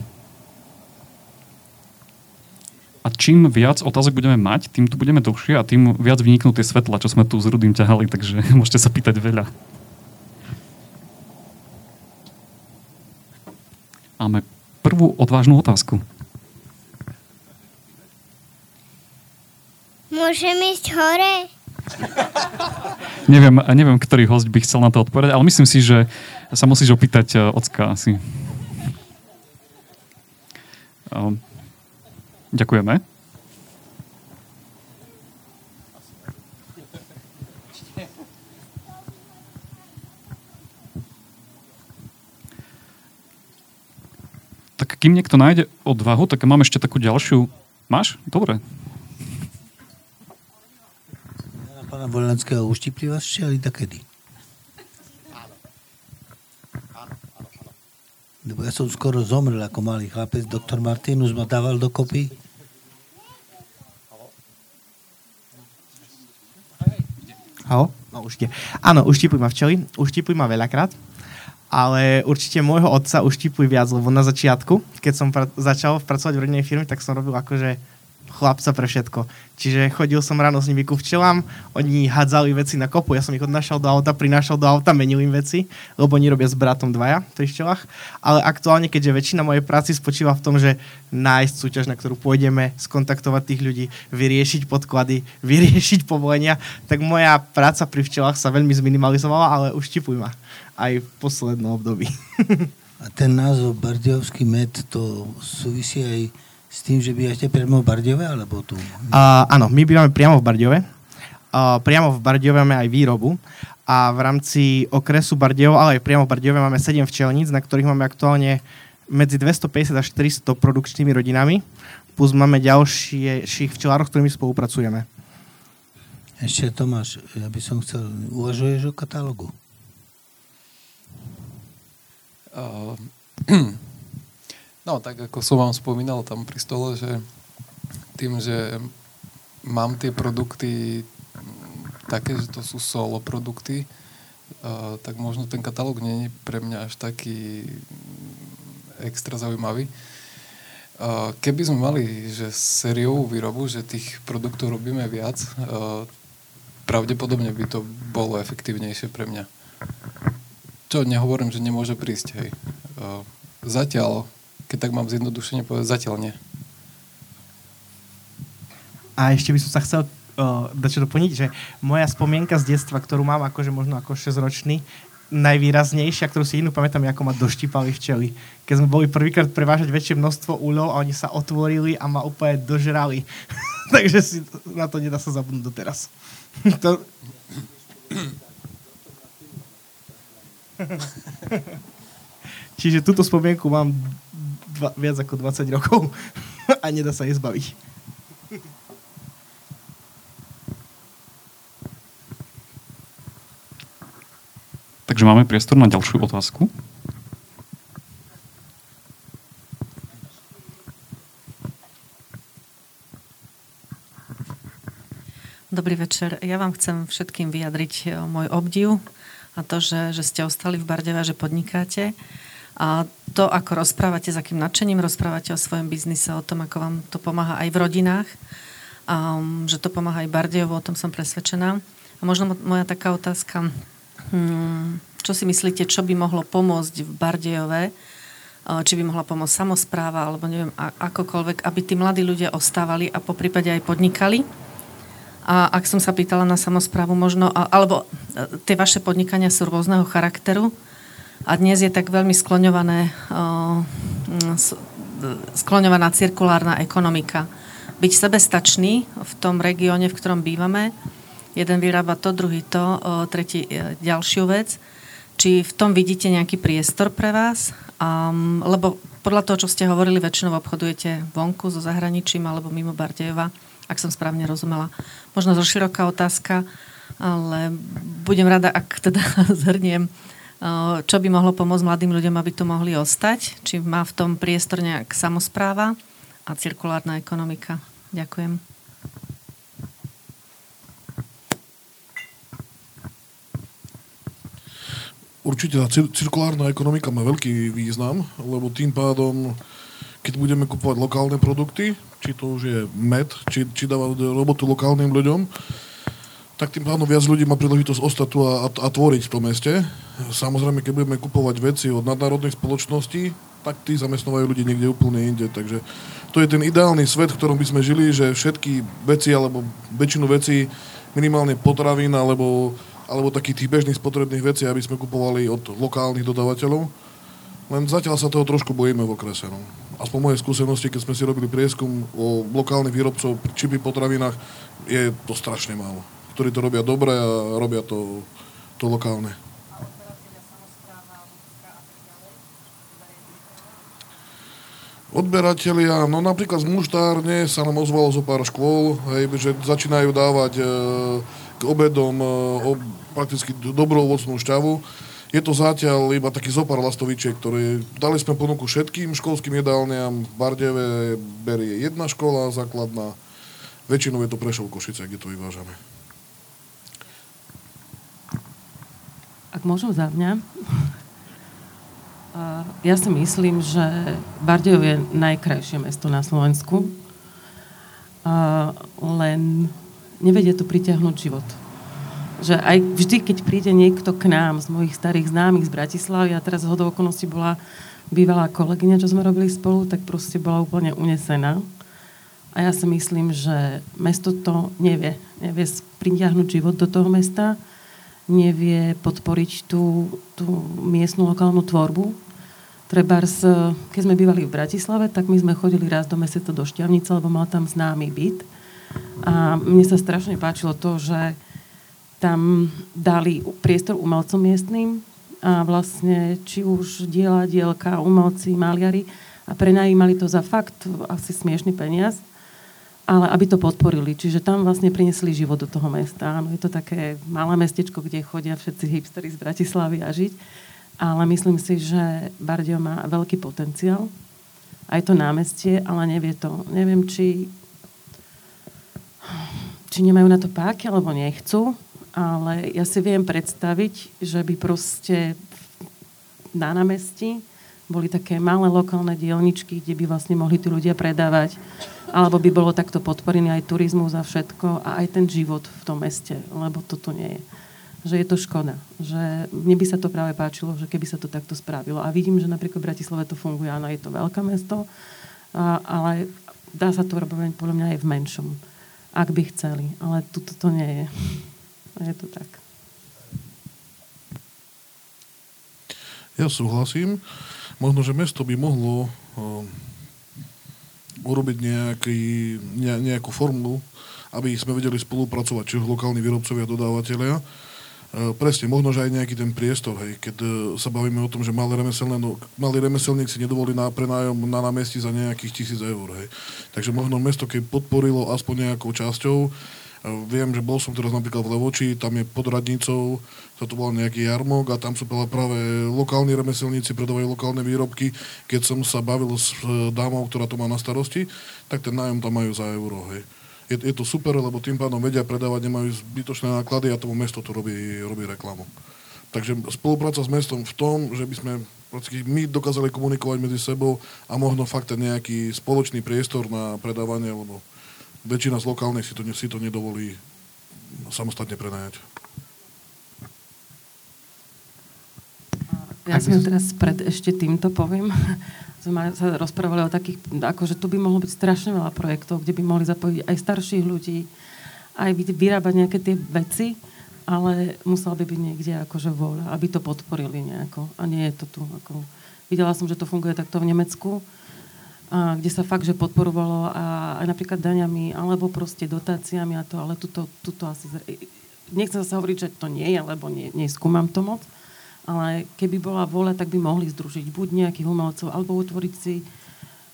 A čím viac otázok budeme mať, tým tu budeme dlhšie a tým viac vyniknú tie svetla, čo sme tu s Rudým ťahali, takže môžete sa pýtať veľa. Máme prvú odvážnu otázku. Môžem ísť hore? Neviem, neviem, ktorý host by chcel na to odpovedať, ale myslím si, že sa musíš opýtať uh, ocka asi. Um, ďakujeme. Tak kým niekto nájde odvahu, tak mám ešte takú ďalšiu. Máš? Dobre. Na pána Volenského uštipli vás šeli kedy? Lebo ja som skoro zomrel ako malý chlapec. Doktor Martinus ma dával dokopy. Halo? No určite. Áno, uštipuj ma včely, uštipuj ma veľakrát. Ale určite môjho otca už tipuj viac, lebo na začiatku, keď som pra- začal pracovať v rodinnej firme, tak som robil akože chlapca pre všetko. Čiže chodil som ráno s nimi ku včelám, oni hádzali veci na kopu, ja som ich odnášal do auta, prinášal do auta, menil im veci, lebo oni robia s bratom dvaja pri včelách. Ale aktuálne, keďže väčšina mojej práci spočíva v tom, že nájsť súťaž, na ktorú pôjdeme, skontaktovať tých ľudí, vyriešiť podklady, vyriešiť povolenia, tak moja práca pri včelách sa veľmi zminimalizovala, ale už tipuj ma aj v poslednom období. A ten názov Bardiovský med, to súvisí aj s tým, že bývate priamo v Bardiove, alebo tu? Uh, áno, my bývame priamo v Bardiove. Uh, priamo v Bardiove máme aj výrobu a v rámci okresu Bardiov, ale aj priamo v Bardiove máme 7 včelníc, na ktorých máme aktuálne medzi 250 až 400 produkčnými rodinami, plus máme ďalších včelárov, s ktorými spolupracujeme. Ešte Tomáš, ja by som chcel, uvažuješ o katalógu? Uh, No, tak ako som vám spomínal tam pri stole, že tým, že mám tie produkty také, že to sú solo produkty, uh, tak možno ten katalóg nie je pre mňa až taký extra zaujímavý. Uh, keby sme mali že sériovú výrobu, že tých produktov robíme viac, uh, pravdepodobne by to bolo efektívnejšie pre mňa. Čo nehovorím, že nemôže prísť, hej. Zatiaľ keď tak mám zjednodušene povedať, zatiaľ nie. A ešte by som sa chcel uh, dať čo doplniť, že moja spomienka z detstva, ktorú mám akože možno ako 6-ročný, najvýraznejšia, ktorú si inú pamätám, ako ma doštípali včely. Keď sme boli prvýkrát prevážať väčšie množstvo úľov a oni sa otvorili a ma úplne dožrali. Takže si na to nedá sa zabudnúť doteraz. to... Čiže túto spomienku mám dva, viac ako 20 rokov a nedá sa jej zbaviť. Takže máme priestor na ďalšiu otázku. Dobrý večer. Ja vám chcem všetkým vyjadriť eh, môj obdiv a to, že, že ste ostali v Bardeve a že podnikáte. A to, ako rozprávate, s akým nadšením rozprávate o svojom biznise, o tom, ako vám to pomáha aj v rodinách, um, že to pomáha aj Bardiovo, o tom som presvedčená. A možno moja taká otázka, hmm, čo si myslíte, čo by mohlo pomôcť v Bardejove, uh, či by mohla pomôcť samozpráva, alebo neviem, akokoľvek, aby tí mladí ľudia ostávali a po prípade aj podnikali. A ak som sa pýtala na samozprávu, možno, alebo e, tie vaše podnikania sú rôzneho charakteru, a dnes je tak veľmi skloňované, skloňovaná cirkulárna ekonomika. Byť sebestačný v tom regióne, v ktorom bývame, jeden vyrába to, druhý to, tretí e, ďalšiu vec. Či v tom vidíte nejaký priestor pre vás? Um, lebo podľa toho, čo ste hovorili, väčšinou obchodujete vonku so zahraničím alebo mimo Bardejova, ak som správne rozumela. Možno zo široká otázka, ale budem rada, ak teda zhrniem čo by mohlo pomôcť mladým ľuďom, aby tu mohli ostať? Či má v tom priestor nejak samozpráva a cirkulárna ekonomika? Ďakujem. Určite tá cirkulárna ekonomika má veľký význam, lebo tým pádom, keď budeme kupovať lokálne produkty, či to už je med, či, či dáva robotu lokálnym ľuďom, tak tým pádom viac ľudí má príležitosť ostať tu a, a, a tvoriť v tom meste. Samozrejme, keď budeme kupovať veci od nadnárodných spoločností, tak tí zamestnávajú ľudí niekde úplne inde. Takže to je ten ideálny svet, v ktorom by sme žili, že všetky veci alebo väčšinu vecí, minimálne potravín alebo, alebo takých tých bežných spotrebných vecí, aby sme kupovali od lokálnych dodávateľov. Len zatiaľ sa toho trošku bojíme v okrese. No. Aspoň moje skúsenosti, keď sme si robili prieskum o lokálnych výrobcov či pri potravinách, je to strašne málo ktorí to robia dobre a robia to, to lokálne. Odberatelia, no napríklad z muštárne sa nám ozvalo zo pár škôl, hej, že začínajú dávať e, k obedom e, ob, prakticky dobrú ovocnú šťavu. Je to zatiaľ iba taký zopár lastovičiek, ktoré dali sme ponuku všetkým školským jedálniam. V Bardeve berie jedna škola základná, väčšinou je to Prešov Košice, kde to vyvážame. Ak môžem za mňa. Ja si myslím, že Bardejov je najkrajšie mesto na Slovensku, len nevedie tu pritiahnuť život. Že aj vždy, keď príde niekto k nám z mojich starých známych z Bratislavy, a teraz z hodou okolností bola bývalá kolegyňa, čo sme robili spolu, tak proste bola úplne unesená. A ja si myslím, že mesto to nevie. Nevie pritiahnuť život do toho mesta, nevie podporiť tú, tú miestnu lokálnu tvorbu, Trebárs, keď sme bývali v Bratislave, tak my sme chodili raz do mesiaca do Šťavnice, lebo mal tam známy byt. A mne sa strašne páčilo to, že tam dali priestor umelcom miestným a vlastne či už diela, dielka, umelci, maliari. A prenajímali to za fakt asi smiešný peniaz, ale aby to podporili. Čiže tam vlastne priniesli život do toho mesta. Áno, je to také malé mestečko, kde chodia všetci hipstery z Bratislavy a žiť ale myslím si, že Bardio má veľký potenciál. Aj to námestie, ale nevie to. Neviem, či, či nemajú na to páky, alebo nechcú, ale ja si viem predstaviť, že by proste na námestí boli také malé lokálne dielničky, kde by vlastne mohli tí ľudia predávať, alebo by bolo takto podporený aj turizmus a všetko a aj ten život v tom meste, lebo toto nie je že je to škoda. Že mne by sa to práve páčilo, že keby sa to takto spravilo. A vidím, že napríklad v Bratislave to funguje, áno, je to veľké mesto, a, ale dá sa to robiť podľa mňa aj v menšom, ak by chceli. Ale tu to nie je. Je to tak. Ja súhlasím. Možno, že mesto by mohlo uh, urobiť nejaký, ne, nejakú formu, aby sme vedeli spolupracovať, či už lokálni výrobcovia, dodávateľia, E, presne, možno, že aj nejaký ten priestor, hej, keď e, sa bavíme o tom, že malý, remeselný, no, malý remeselník si nedovolí na prenájom na námestí za nejakých tisíc eur. Hej. Takže možno mesto, keď podporilo aspoň nejakou časťou, viem, že bol som teraz napríklad v Levoči, tam je pod radnicou, sa to bol nejaký jarmok a tam sú práve lokálni remeselníci, predávajú lokálne výrobky. Keď som sa bavil s dámou, ktorá to má na starosti, tak ten nájom tam majú za euro. Hej je, je to super, lebo tým pádom vedia predávať, nemajú zbytočné náklady a tomu mesto to robí, robí reklamu. Takže spolupráca s mestom v tom, že by sme my dokázali komunikovať medzi sebou a možno fakt nejaký spoločný priestor na predávanie, lebo väčšina z lokálnych si to, si to nedovolí samostatne prenajať. Ja som teraz pred ešte týmto poviem, sme sa rozprávali o takých, akože tu by mohlo byť strašne veľa projektov, kde by mohli zapojiť aj starších ľudí, aj vyrábať nejaké tie veci, ale musela by byť niekde akože voľa, aby to podporili nejako. A nie je to tu. Ako... Videla som, že to funguje takto v Nemecku, kde sa fakt, že podporovalo aj napríklad daňami, alebo proste dotáciami a to, ale tuto, tuto asi... Nechcem sa hovoriť, že to nie je, lebo nie, neskúmam to moc, ale keby bola vola, tak by mohli združiť buď nejakých umelcov, alebo utvoriť si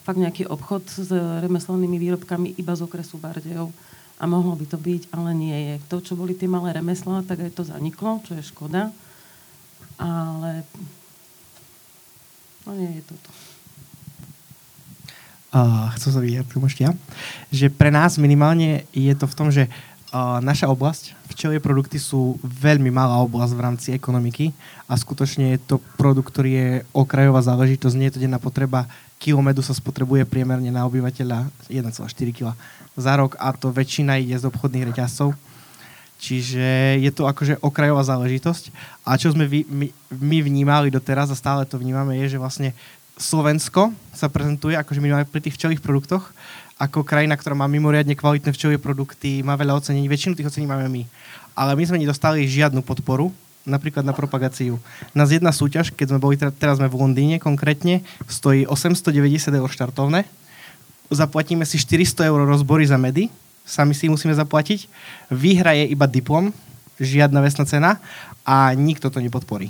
fakt nejaký obchod s remeselnými výrobkami iba z okresu Bardejov. A mohlo by to byť, ale nie je. To, čo boli tie malé remeslá, tak aj to zaniklo, čo je škoda. Ale no nie je to to. Uh, sa vyjadriť ešte ja, že pre nás minimálne je to v tom, že naša oblasť, včelie produkty sú veľmi malá oblasť v rámci ekonomiky a skutočne je to produkt, ktorý je okrajová záležitosť, nie je to denná potreba. Kilo sa spotrebuje priemerne na obyvateľa 1,4 kg za rok a to väčšina ide z obchodných reťazcov. Čiže je to akože okrajová záležitosť. A čo sme vy, my, my vnímali doteraz a stále to vnímame, je, že vlastne Slovensko sa prezentuje, akože máme pri tých včelých produktoch, ako krajina, ktorá má mimoriadne kvalitné včelé produkty, má veľa ocenení, väčšinu tých ocenení máme my. Ale my sme nedostali žiadnu podporu, napríklad na propagáciu. Nás jedna súťaž, keď sme boli, teraz sme v Londýne konkrétne, stojí 890 eur štartovné, zaplatíme si 400 eur rozbory za medy, sami si musíme zaplatiť, výhra je iba diplom, žiadna vesná cena a nikto to nepodporí.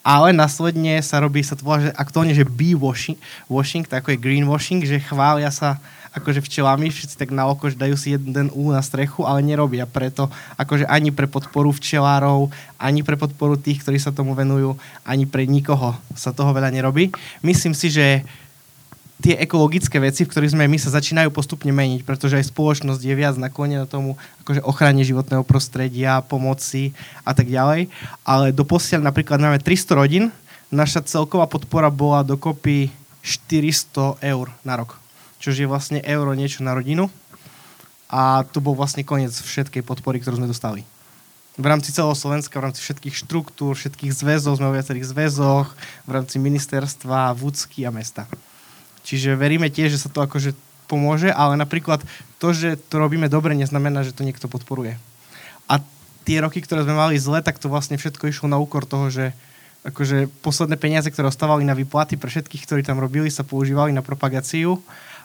Ale následne sa robí, sa to volá, že aktuálne, že bee washing, tak ako je greenwashing, že chvália sa akože včelami, všetci tak na oko, že dajú si jeden ú na strechu, ale nerobia preto, akože ani pre podporu včelárov, ani pre podporu tých, ktorí sa tomu venujú, ani pre nikoho sa toho veľa nerobí. Myslím si, že tie ekologické veci, v ktorých sme my, sa začínajú postupne meniť, pretože aj spoločnosť je viac naklonená tomu akože ochrane životného prostredia, pomoci a tak ďalej. Ale doposiaľ napríklad máme 300 rodín, naša celková podpora bola dokopy 400 eur na rok. Čože je vlastne euro niečo na rodinu. A to bol vlastne koniec všetkej podpory, ktorú sme dostali. V rámci celého Slovenska, v rámci všetkých štruktúr, všetkých zväzov, sme vo viacerých zväzoch, v rámci ministerstva, vúcky a mesta. Čiže veríme tiež, že sa to akože pomôže, ale napríklad to, že to robíme dobre, neznamená, že to niekto podporuje. A tie roky, ktoré sme mali zle, tak to vlastne všetko išlo na úkor toho, že akože posledné peniaze, ktoré ostávali na výplaty pre všetkých, ktorí tam robili, sa používali na propagáciu.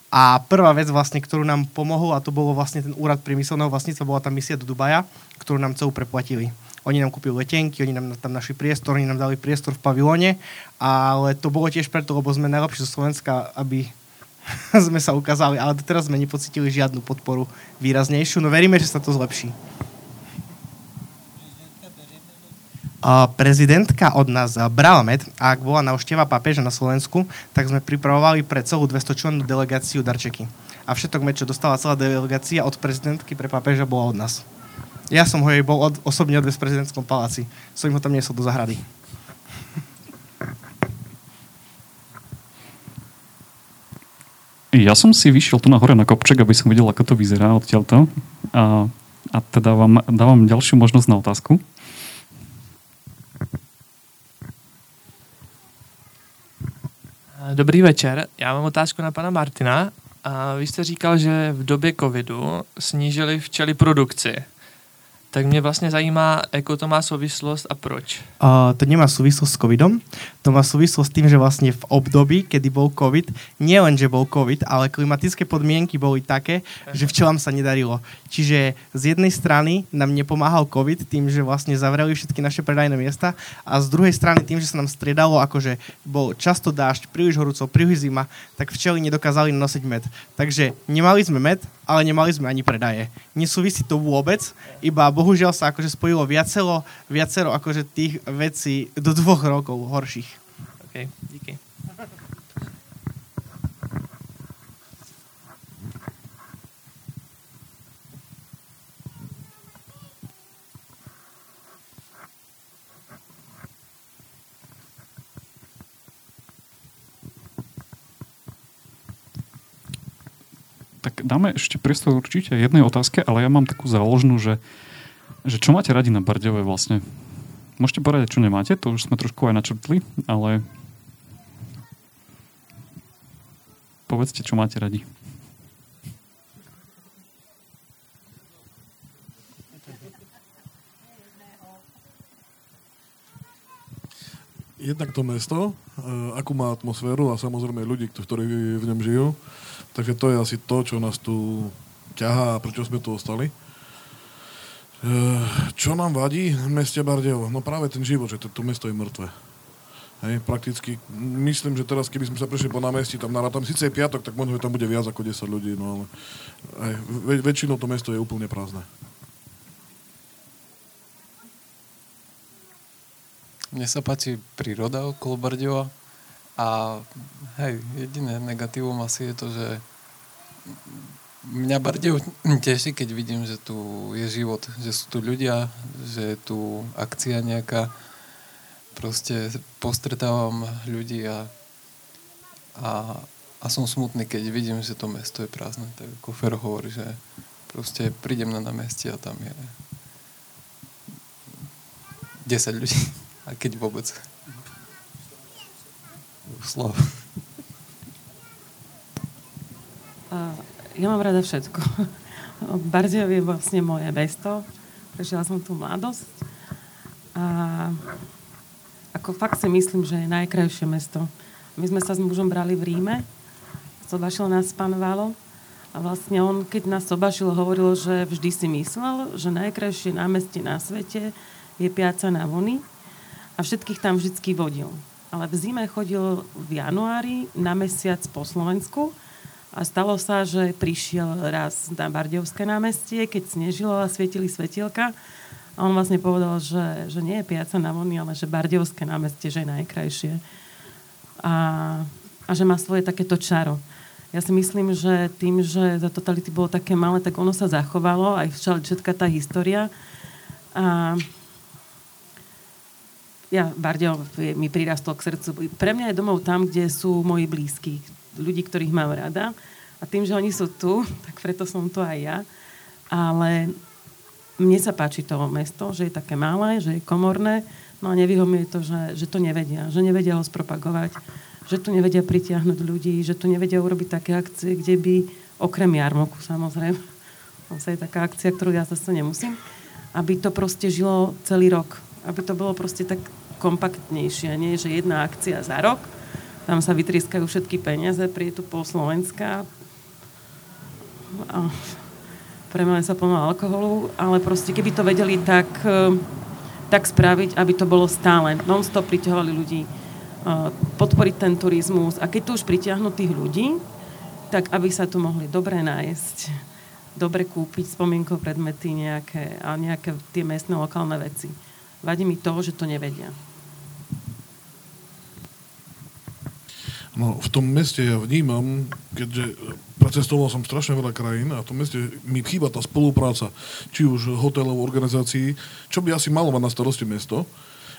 A prvá vec vlastne, ktorú nám pomohol, a to bolo vlastne ten úrad priemyselného vlastníctva, bola tá misia do Dubaja, ktorú nám celú preplatili. Oni nám kúpili letenky, oni nám tam našli priestor, oni nám dali priestor v pavilóne, ale to bolo tiež preto, lebo sme najlepší zo Slovenska, aby sme sa ukázali, ale teraz sme nepocitili žiadnu podporu výraznejšiu, no veríme, že sa to zlepší. prezidentka od nás brala med a ak bola návšteva pápeža na Slovensku, tak sme pripravovali pre celú 200 člennú delegáciu darčeky. A všetok med, čo dostala celá delegácia od prezidentky pre pápeža, bola od nás. Ja som ho jej bol od, osobne odvez v prezidentskom paláci. Som ho tam niesol do zahrady. Ja som si vyšiel tu na hore na kopček, aby som videl, ako to vyzerá odtiaľto. A, a teda vám dávam ďalšiu možnosť na otázku. Dobrý večer, já mám otázku na pana Martina. A vy jste říkal, že v době covidu snížili včely produkci. Tak mě vlastně zajímá, jakou to má souvislost a proč. Uh, to nemá súvislosť s covidom, to má súvislosť s tým, že vlastne v období, kedy bol covid, nie len, že bol covid, ale klimatické podmienky boli také, že včelám sa nedarilo. Čiže z jednej strany nám nepomáhal covid tým, že vlastne zavreli všetky naše predajné miesta a z druhej strany tým, že sa nám striedalo, akože bol často dážď, príliš horúco, príliš zima, tak včely nedokázali nosiť med. Takže nemali sme med, ale nemali sme ani predaje. Nesúvisí to vôbec, iba bohužiaľ sa akože spojilo viacero, viacero akože tých vecí do dvoch rokov horších. OK, díky. Tak dáme ešte priestor určite jednej otázke, ale ja mám takú záložnú, že, že čo máte radi na Bardejove vlastne? Môžete povedať, čo nemáte, to už sme trošku aj načrtli, ale povedzte, čo máte radi. Jednak to mesto, e, akú má atmosféru a samozrejme ľudí, ktorí v ňom žijú. Takže to je asi to, čo nás tu ťahá a prečo sme tu ostali. E, čo nám vadí v meste Bardejo? No práve ten život, že to, to mesto je mŕtve. Hej, prakticky, myslím, že teraz, keby sme sa prešli po námestí, tam narátam, síce je piatok, tak možno, že tam bude viac ako 10 ľudí, no ale hej, väč- väčšinou to mesto je úplne prázdne. Mne sa páči príroda okolo Bardejova a hej, jediné negatívum asi je to, že mňa Bardejov teší, keď vidím, že tu je život, že sú tu ľudia, že je tu akcia nejaká. Proste postretávam ľudí a, a, a som smutný, keď vidím, že to mesto je prázdne. Tak ako Fero hovorí, že proste prídem na námestie a tam je 10 ľudí. A keď vôbec. Slav. A ja mám rada všetko. Bardejov je vlastne moje mesto. Prežila som tu mladosť. A ako fakt si myslím, že je najkrajšie mesto. My sme sa s mužom brali v Ríme. Sobašil nás pán Valo. A vlastne on, keď nás sobašil, hovoril, že vždy si myslel, že najkrajšie námestie na svete je Piaca na Vony a všetkých tam vždycky vodil. Ale v zime chodil v januári na mesiac po Slovensku a stalo sa, že prišiel raz na Bardejovské námestie, keď snežilo a svietili svetielka a on vlastne povedal, že, že nie je Piaca na Vony, ale že Bardejovské námestie, že je najkrajšie. A, a že má svoje takéto čaro. Ja si myslím, že tým, že za totality bolo také malé, tak ono sa zachovalo, aj všetká tá história. A ja, Bardejov mi prirastol k srdcu. Pre mňa je domov tam, kde sú moji blízki, ľudí, ktorých mám rada. A tým, že oni sú tu, tak preto som tu aj ja. Ale mne sa páči to mesto, že je také malé, že je komorné, no a nevyhomuje to, že, že to nevedia, že nevedia ho spropagovať, že tu nevedia pritiahnuť ľudí, že tu nevedia urobiť také akcie, kde by, okrem jarmoku samozrejme, to je taká akcia, ktorú ja zase nemusím, aby to proste žilo celý rok. Aby to bolo proste tak kompaktnejšie, nie že jedna akcia za rok, tam sa vytrieskajú všetky peniaze, príde tu pol Slovenska, a premele sa plno alkoholu, ale proste keby to vedeli tak, e, tak spraviť, aby to bolo stále. Non-stop priťahovali ľudí, e, podporiť ten turizmus a keď tu už pritiahnu tých ľudí, tak aby sa tu mohli dobre nájsť, dobre kúpiť spomienkové predmety nejaké, a nejaké tie miestne lokálne veci. Vadí mi to, že to nevedia. No, v tom meste ja vnímam, keďže precestoval som strašne veľa krajín a v tom meste mi chýba tá spolupráca, či už hotelov, organizácií, čo by asi malo mať na starosti mesto,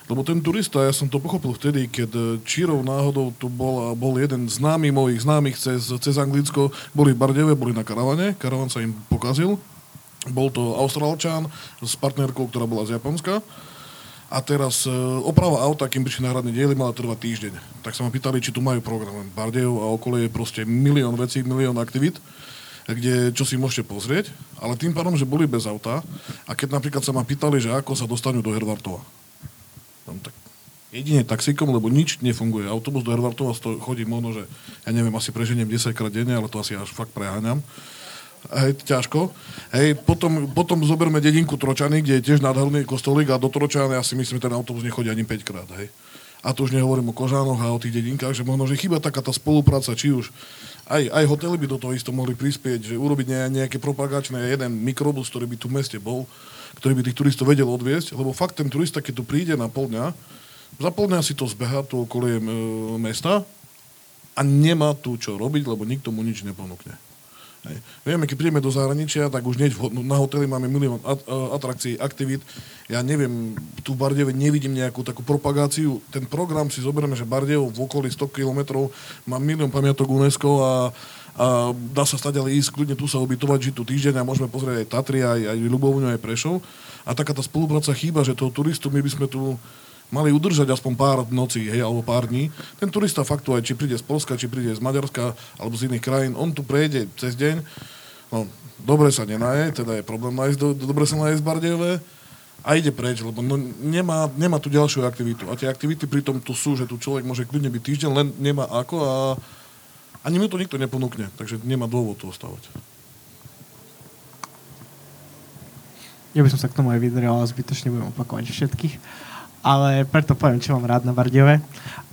lebo ten turista, ja som to pochopil vtedy, keď Čírov náhodou tu bol, bol jeden známy mojich známych cez, cez Anglicko, boli v Bardeve, boli na karavane, karavan sa im pokazil, bol to Austrálčan s partnerkou, ktorá bola z Japonska a teraz e, oprava auta, kým prišli náhradné diely, mala trvať týždeň. Tak sa ma pýtali, či tu majú program. Bardejov a okolie je proste milión vecí, milión aktivít kde, čo si môžete pozrieť, ale tým pádom, že boli bez auta a keď napríklad sa ma pýtali, že ako sa dostanú do Hervartova. No, tak jedine taxíkom, lebo nič nefunguje. Autobus do Hervartova chodí možno, že ja neviem, asi preženiem 10 krát denne, ale to asi až fakt preháňam. Hej, ťažko. Hej, potom, potom zoberme dedinku Tročany, kde je tiež nádherný kostolík a do Tročany ja si myslím, ten autobus nechodí ani 5 krát. Hej. A to už nehovorím o Kožánoch a o tých dedinkách, že možno, že chyba taká tá spolupráca, či už aj, aj hotely by do toho isto mohli prispieť, že urobiť nejaké propagačné, jeden mikrobus, ktorý by tu v meste bol, ktorý by tých turistov vedel odviesť, lebo fakt ten turista, keď tu príde na pol dňa, za pol dňa si to zbeha tu okolie e, mesta a nemá tu čo robiť, lebo nikto mu nič neponúkne. Hej. Vieme, keď prídeme do zahraničia, tak už hneď na hoteli máme milión at, atrakcií, aktivít. Ja neviem, tu v Bardeve nevidím nejakú takú propagáciu. Ten program si zoberieme, že Bardev v okolí 100 km má milión pamiatok UNESCO a a dá sa stať ale ísť kľudne tu sa ubytovať, žiť tu týždeň a môžeme pozrieť aj Tatry, aj, aj Ľubovňu, aj Prešov. A taká tá spolupráca chýba, že toho turistu my by sme tu mali udržať aspoň pár nocí, hej, alebo pár dní. Ten turista faktu aj, či príde z Polska, či príde z Maďarska, alebo z iných krajín, on tu prejde cez deň, no, dobre sa nenaje, teda je problém nájsť, do, dobre sa nájsť Bardejové, a ide preč, lebo no, nemá, nemá tu ďalšiu aktivitu. A tie aktivity pritom tu sú, že tu človek môže kľudne byť týždeň, len nemá ako a ani mu to nikto neponúkne, takže nemá dôvod tu ostávať. Ja by som sa k tomu aj vydrel, ale zbytočne budem opakovať všetkých. Ale preto poviem, čo mám rád na Bardiove.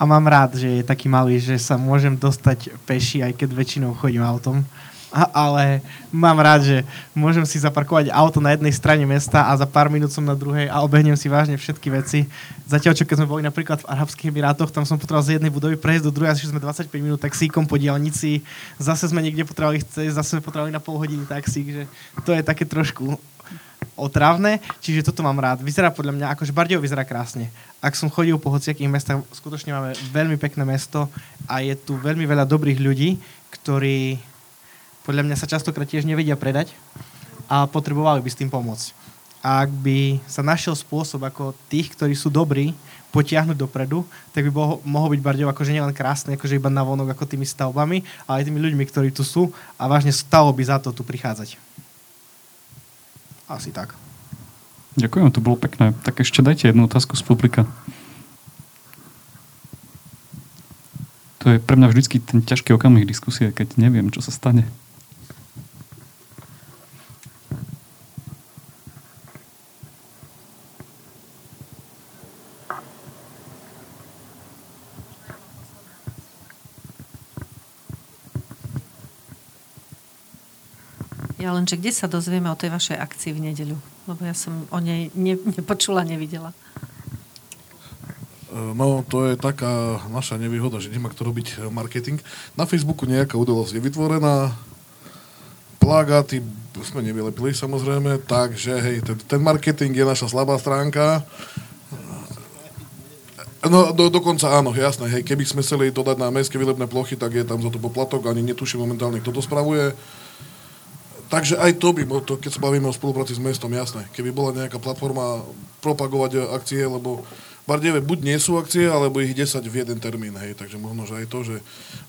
A mám rád, že je taký malý, že sa môžem dostať peši, aj keď väčšinou chodím autom ale mám rád, že môžem si zaparkovať auto na jednej strane mesta a za pár minút som na druhej a obehnem si vážne všetky veci. Zatiaľ, čo keď sme boli napríklad v Arabských Emirátoch, tam som potreboval z jednej budovy prejsť do druhej, asi sme 25 minút taxíkom po diálnici, zase sme niekde potrebovali chcieť, zase sme potrebovali na pol hodiny taxík, že to je také trošku otravné, čiže toto mám rád. Vyzerá podľa mňa, akože Bardejov vyzerá krásne. Ak som chodil po hociakých mestách, skutočne máme veľmi pekné mesto a je tu veľmi veľa dobrých ľudí, ktorí podľa mňa sa častokrát tiež nevedia predať a potrebovali by s tým pomôcť. A ak by sa našiel spôsob, ako tých, ktorí sú dobrí, potiahnuť dopredu, tak by bol, mohol byť Bardejov akože nielen krásny, akože iba na vonok ako tými stavbami, ale aj tými ľuďmi, ktorí tu sú a vážne stalo by za to tu prichádzať. Asi tak. Ďakujem, to bolo pekné. Tak ešte dajte jednu otázku z publika. To je pre mňa vždycky ten ťažký okamih diskusie, keď neviem, čo sa stane. Ja len, že kde sa dozvieme o tej vašej akcii v nedeľu? Lebo ja som o nej ne, nepočula, nevidela. E, no, to je taká naša nevýhoda, že nemá kto robiť e, marketing. Na Facebooku nejaká udalosť je vytvorená, plagáty sme nevylepili samozrejme, takže hej, ten, ten marketing je naša slabá stránka. No, do, dokonca áno, jasné. Hej, keby sme chceli to dať na mestské výlebné plochy, tak je tam za to poplatok, ani netuším momentálne, kto to spravuje. Takže aj to by, to, keď sa bavíme o spolupráci s mestom, jasné. Keby bola nejaká platforma propagovať akcie, lebo Bardieve buď nie sú akcie, alebo ich 10 v jeden termín, hej, takže možno, že aj to, že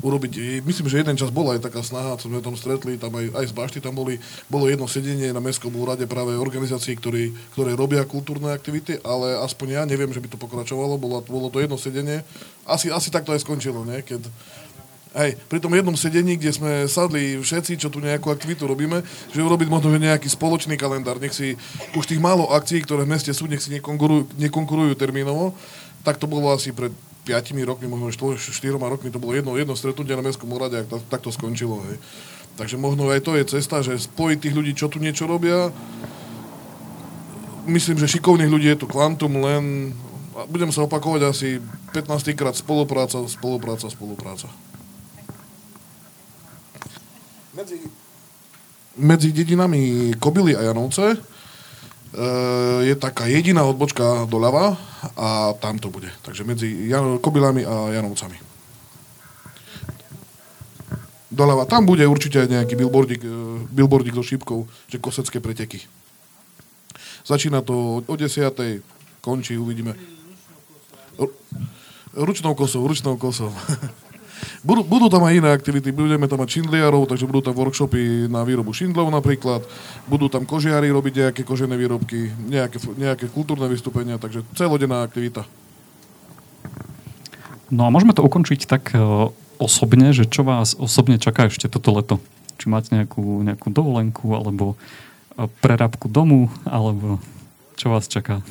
urobiť, myslím, že jeden čas bola aj taká snaha, čo sme tam stretli, tam aj, aj z Bašty tam boli, bolo jedno sedenie na Mestskom úrade práve organizácií, ktorí, ktoré robia kultúrne aktivity, ale aspoň ja neviem, že by to pokračovalo, bolo, bolo to jedno sedenie, asi, asi tak to aj skončilo, nie? keď Hej, pri tom jednom sedení, kde sme sadli všetci, čo tu nejakú aktivitu robíme, že urobiť možno že nejaký spoločný kalendár, nech si už tých málo akcií, ktoré v meste sú, nech si nekonkurujú, nekonkurujú termínovo, tak to bolo asi pred 5 rokmi, možno 4 rokmi, to bolo jedno, jedno stretnutie na Mestskom úrade tak, tak to skončilo. Hej. Takže možno aj to je cesta, že spojiť tých ľudí, čo tu niečo robia. Myslím, že šikovných ľudí je tu kvantum, len budem sa opakovať asi 15 krát spolupráca, spolupráca, spolupráca. Medzi, medzi dedinami Kobily a Janovce e, je taká jediná odbočka doľava a tam to bude. Takže medzi Jan- Kobylami a Janovcami. Doľava. Tam bude určite nejaký billboardík, e, billboardík so šípkou, že kosecké preteky. Začína to o 10. končí, uvidíme. Ručnou kosou, ručnou kosou. Budú, budú tam aj iné aktivity, budeme tam mať šindliarov, takže budú tam workshopy na výrobu šindlov napríklad, budú tam kožiari robiť nejaké kožené výrobky, nejaké, nejaké kultúrne vystúpenia, takže celodenná aktivita. No a môžeme to ukončiť tak e, osobne, že čo vás osobne čaká ešte toto leto? Či máte nejakú, nejakú dovolenku, alebo e, prerábku domu, alebo čo vás čaká?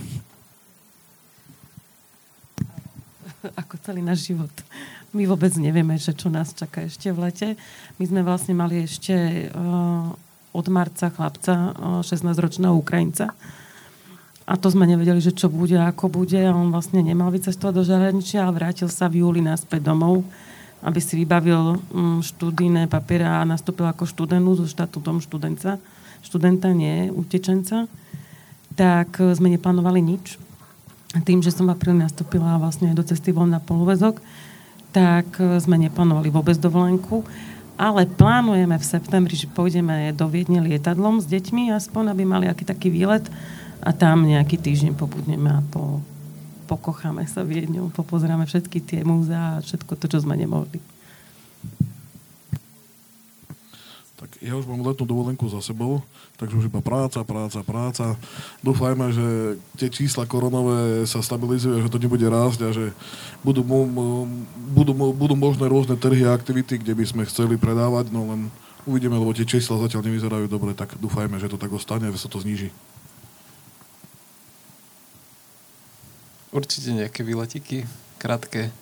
Ako celý náš život my vôbec nevieme, že čo nás čaká ešte v lete. My sme vlastne mali ešte uh, od marca chlapca, uh, 16-ročného Ukrajinca. A to sme nevedeli, že čo bude, ako bude. A on vlastne nemal vycestovať do zahraničia, ale vrátil sa v júli naspäť domov, aby si vybavil um, študijné papiere a nastúpil ako študentu so štatútom študenta. Študenta, nie utečenca. Tak uh, sme neplánovali nič. Tým, že som v apríli nastúpila vlastne do cesty von na polúvezok, tak e, sme neplánovali vôbec dovolenku, ale plánujeme v septembri, že pôjdeme do Viedne lietadlom s deťmi, aspoň aby mali aký taký výlet a tam nejaký týždeň pobudneme a po, pokocháme sa Viedňou, popozeráme všetky tie múzea a všetko to, čo sme nemohli. Tak ja už mám letnú dovolenku za sebou, takže už iba práca, práca, práca. Dúfajme, že tie čísla koronové sa stabilizujú, že to nebude rásť a že budú, budú, budú možné rôzne trhy a aktivity, kde by sme chceli predávať, no len uvidíme, lebo tie čísla zatiaľ nevyzerajú dobre, tak dúfajme, že to tak ostane že sa to zníži. Určite nejaké výletiky, krátke.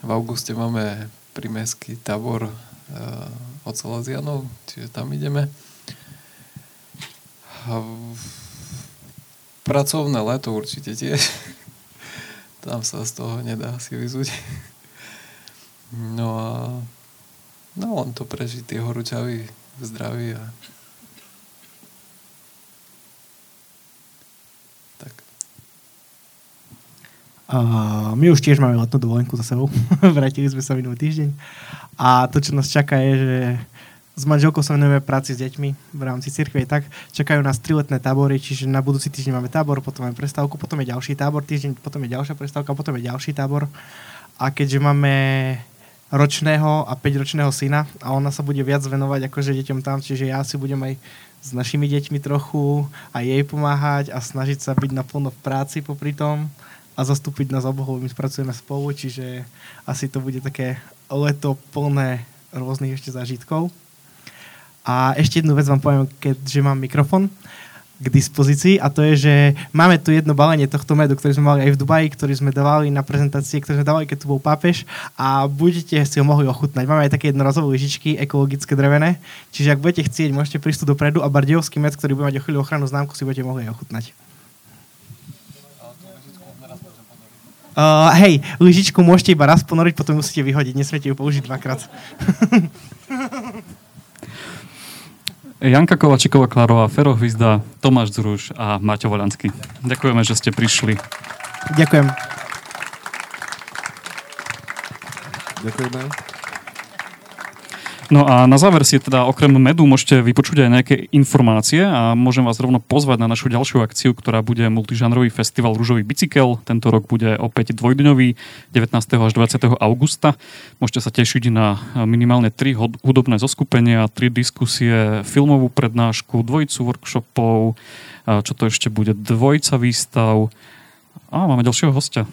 V auguste máme primeský tábor od Salesianov, čiže tam ideme. A pracovné leto určite tiež. tam sa z toho nedá si vyzuť. No a no len to prežiť tie horúčavy v zdraví a tak. A my už tiež máme letnú dovolenku za sebou. Vrátili sme sa minulý týždeň. A to, čo nás čaká, je, že s manželkou sa venujeme práci s deťmi v rámci cirkve. Tak čakajú nás triletné tábory, čiže na budúci týždeň máme tábor, potom máme prestávku, potom je ďalší tábor, týždeň, potom je ďalšia prestávka, potom je ďalší tábor. A keďže máme ročného a 5-ročného syna a ona sa bude viac venovať akože deťom tam, čiže ja si budem aj s našimi deťmi trochu a jej pomáhať a snažiť sa byť naplno v práci popri tom a zastúpiť nás obohov. My spracujeme spolu, čiže asi to bude také leto plné rôznych ešte zážitkov. A ešte jednu vec vám poviem, keďže mám mikrofon k dispozícii a to je, že máme tu jedno balenie tohto medu, ktorý sme mali aj v Dubaji, ktorý sme dávali na prezentácie, ktoré sme dávali, keď tu bol pápež a budete si ho mohli ochutnať. Máme aj také jednorazové lyžičky, ekologické drevené, čiže ak budete chcieť, môžete prísť dopredu a bardejovský med, ktorý bude mať o chvíľu ochranu známku, si budete mohli aj ochutnať. Uh, hej, lyžičku môžete iba raz ponoriť, potom musíte vyhodiť, nesmiete ju použiť dvakrát. Janka Kovačíková, Klarová, Fero Hvizda, Tomáš Zruš a Maťo Volansky. Ďakujeme, že ste prišli. Ďakujem. Ďakujeme. No a na záver si teda okrem medu môžete vypočuť aj nejaké informácie a môžem vás rovno pozvať na našu ďalšiu akciu, ktorá bude multižánrový festival Rúžový bicykel. Tento rok bude opäť dvojdňový, 19. až 20. augusta. Môžete sa tešiť na minimálne 3 hudobné zoskupenia, 3 diskusie, filmovú prednášku, dvojicu workshopov, čo to ešte bude, dvojica výstav. A máme ďalšieho hostia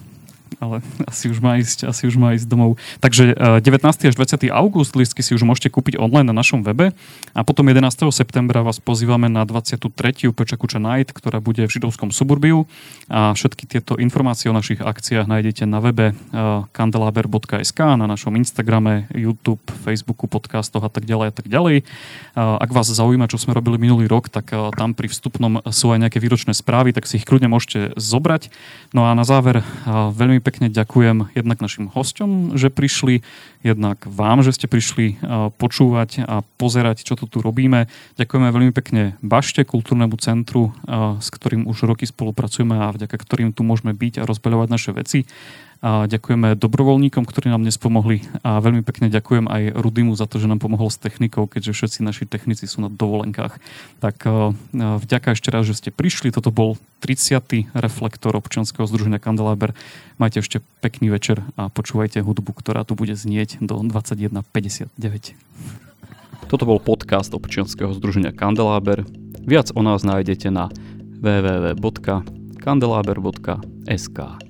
ale asi už má ísť, asi už má ísť domov. Takže 19. Eh, až 20. august listky si už môžete kúpiť online na našom webe a potom 11. septembra vás pozývame na 23. Pečakuča Night, ktorá bude v židovskom suburbiu a všetky tieto informácie o našich akciách nájdete na webe kandelaber.sk, eh, na našom Instagrame, YouTube, Facebooku, podcastoch a tak ďalej a tak ďalej. Eh, ak vás zaujíma, čo sme robili minulý rok, tak tam pri vstupnom sú aj nejaké výročné správy, tak si ich kľudne môžete zobrať. No a na záver veľmi pekne ďakujem jednak našim hosťom, že prišli, jednak vám, že ste prišli počúvať a pozerať, čo tu robíme. Ďakujeme veľmi pekne Bašte, kultúrnemu centru, s ktorým už roky spolupracujeme a vďaka ktorým tu môžeme byť a rozbeľovať naše veci. A ďakujeme dobrovoľníkom, ktorí nám dnes pomohli a veľmi pekne ďakujem aj Rudimu za to, že nám pomohol s technikou, keďže všetci naši technici sú na dovolenkách. Tak vďaka ešte raz, že ste prišli. Toto bol 30. reflektor občianského združenia Kandelaber. Majte ešte pekný večer a počúvajte hudbu, ktorá tu bude znieť do 21.59. Toto bol podcast občianského združenia Kandelaber. Viac o nás nájdete na www.kandelaber.sk.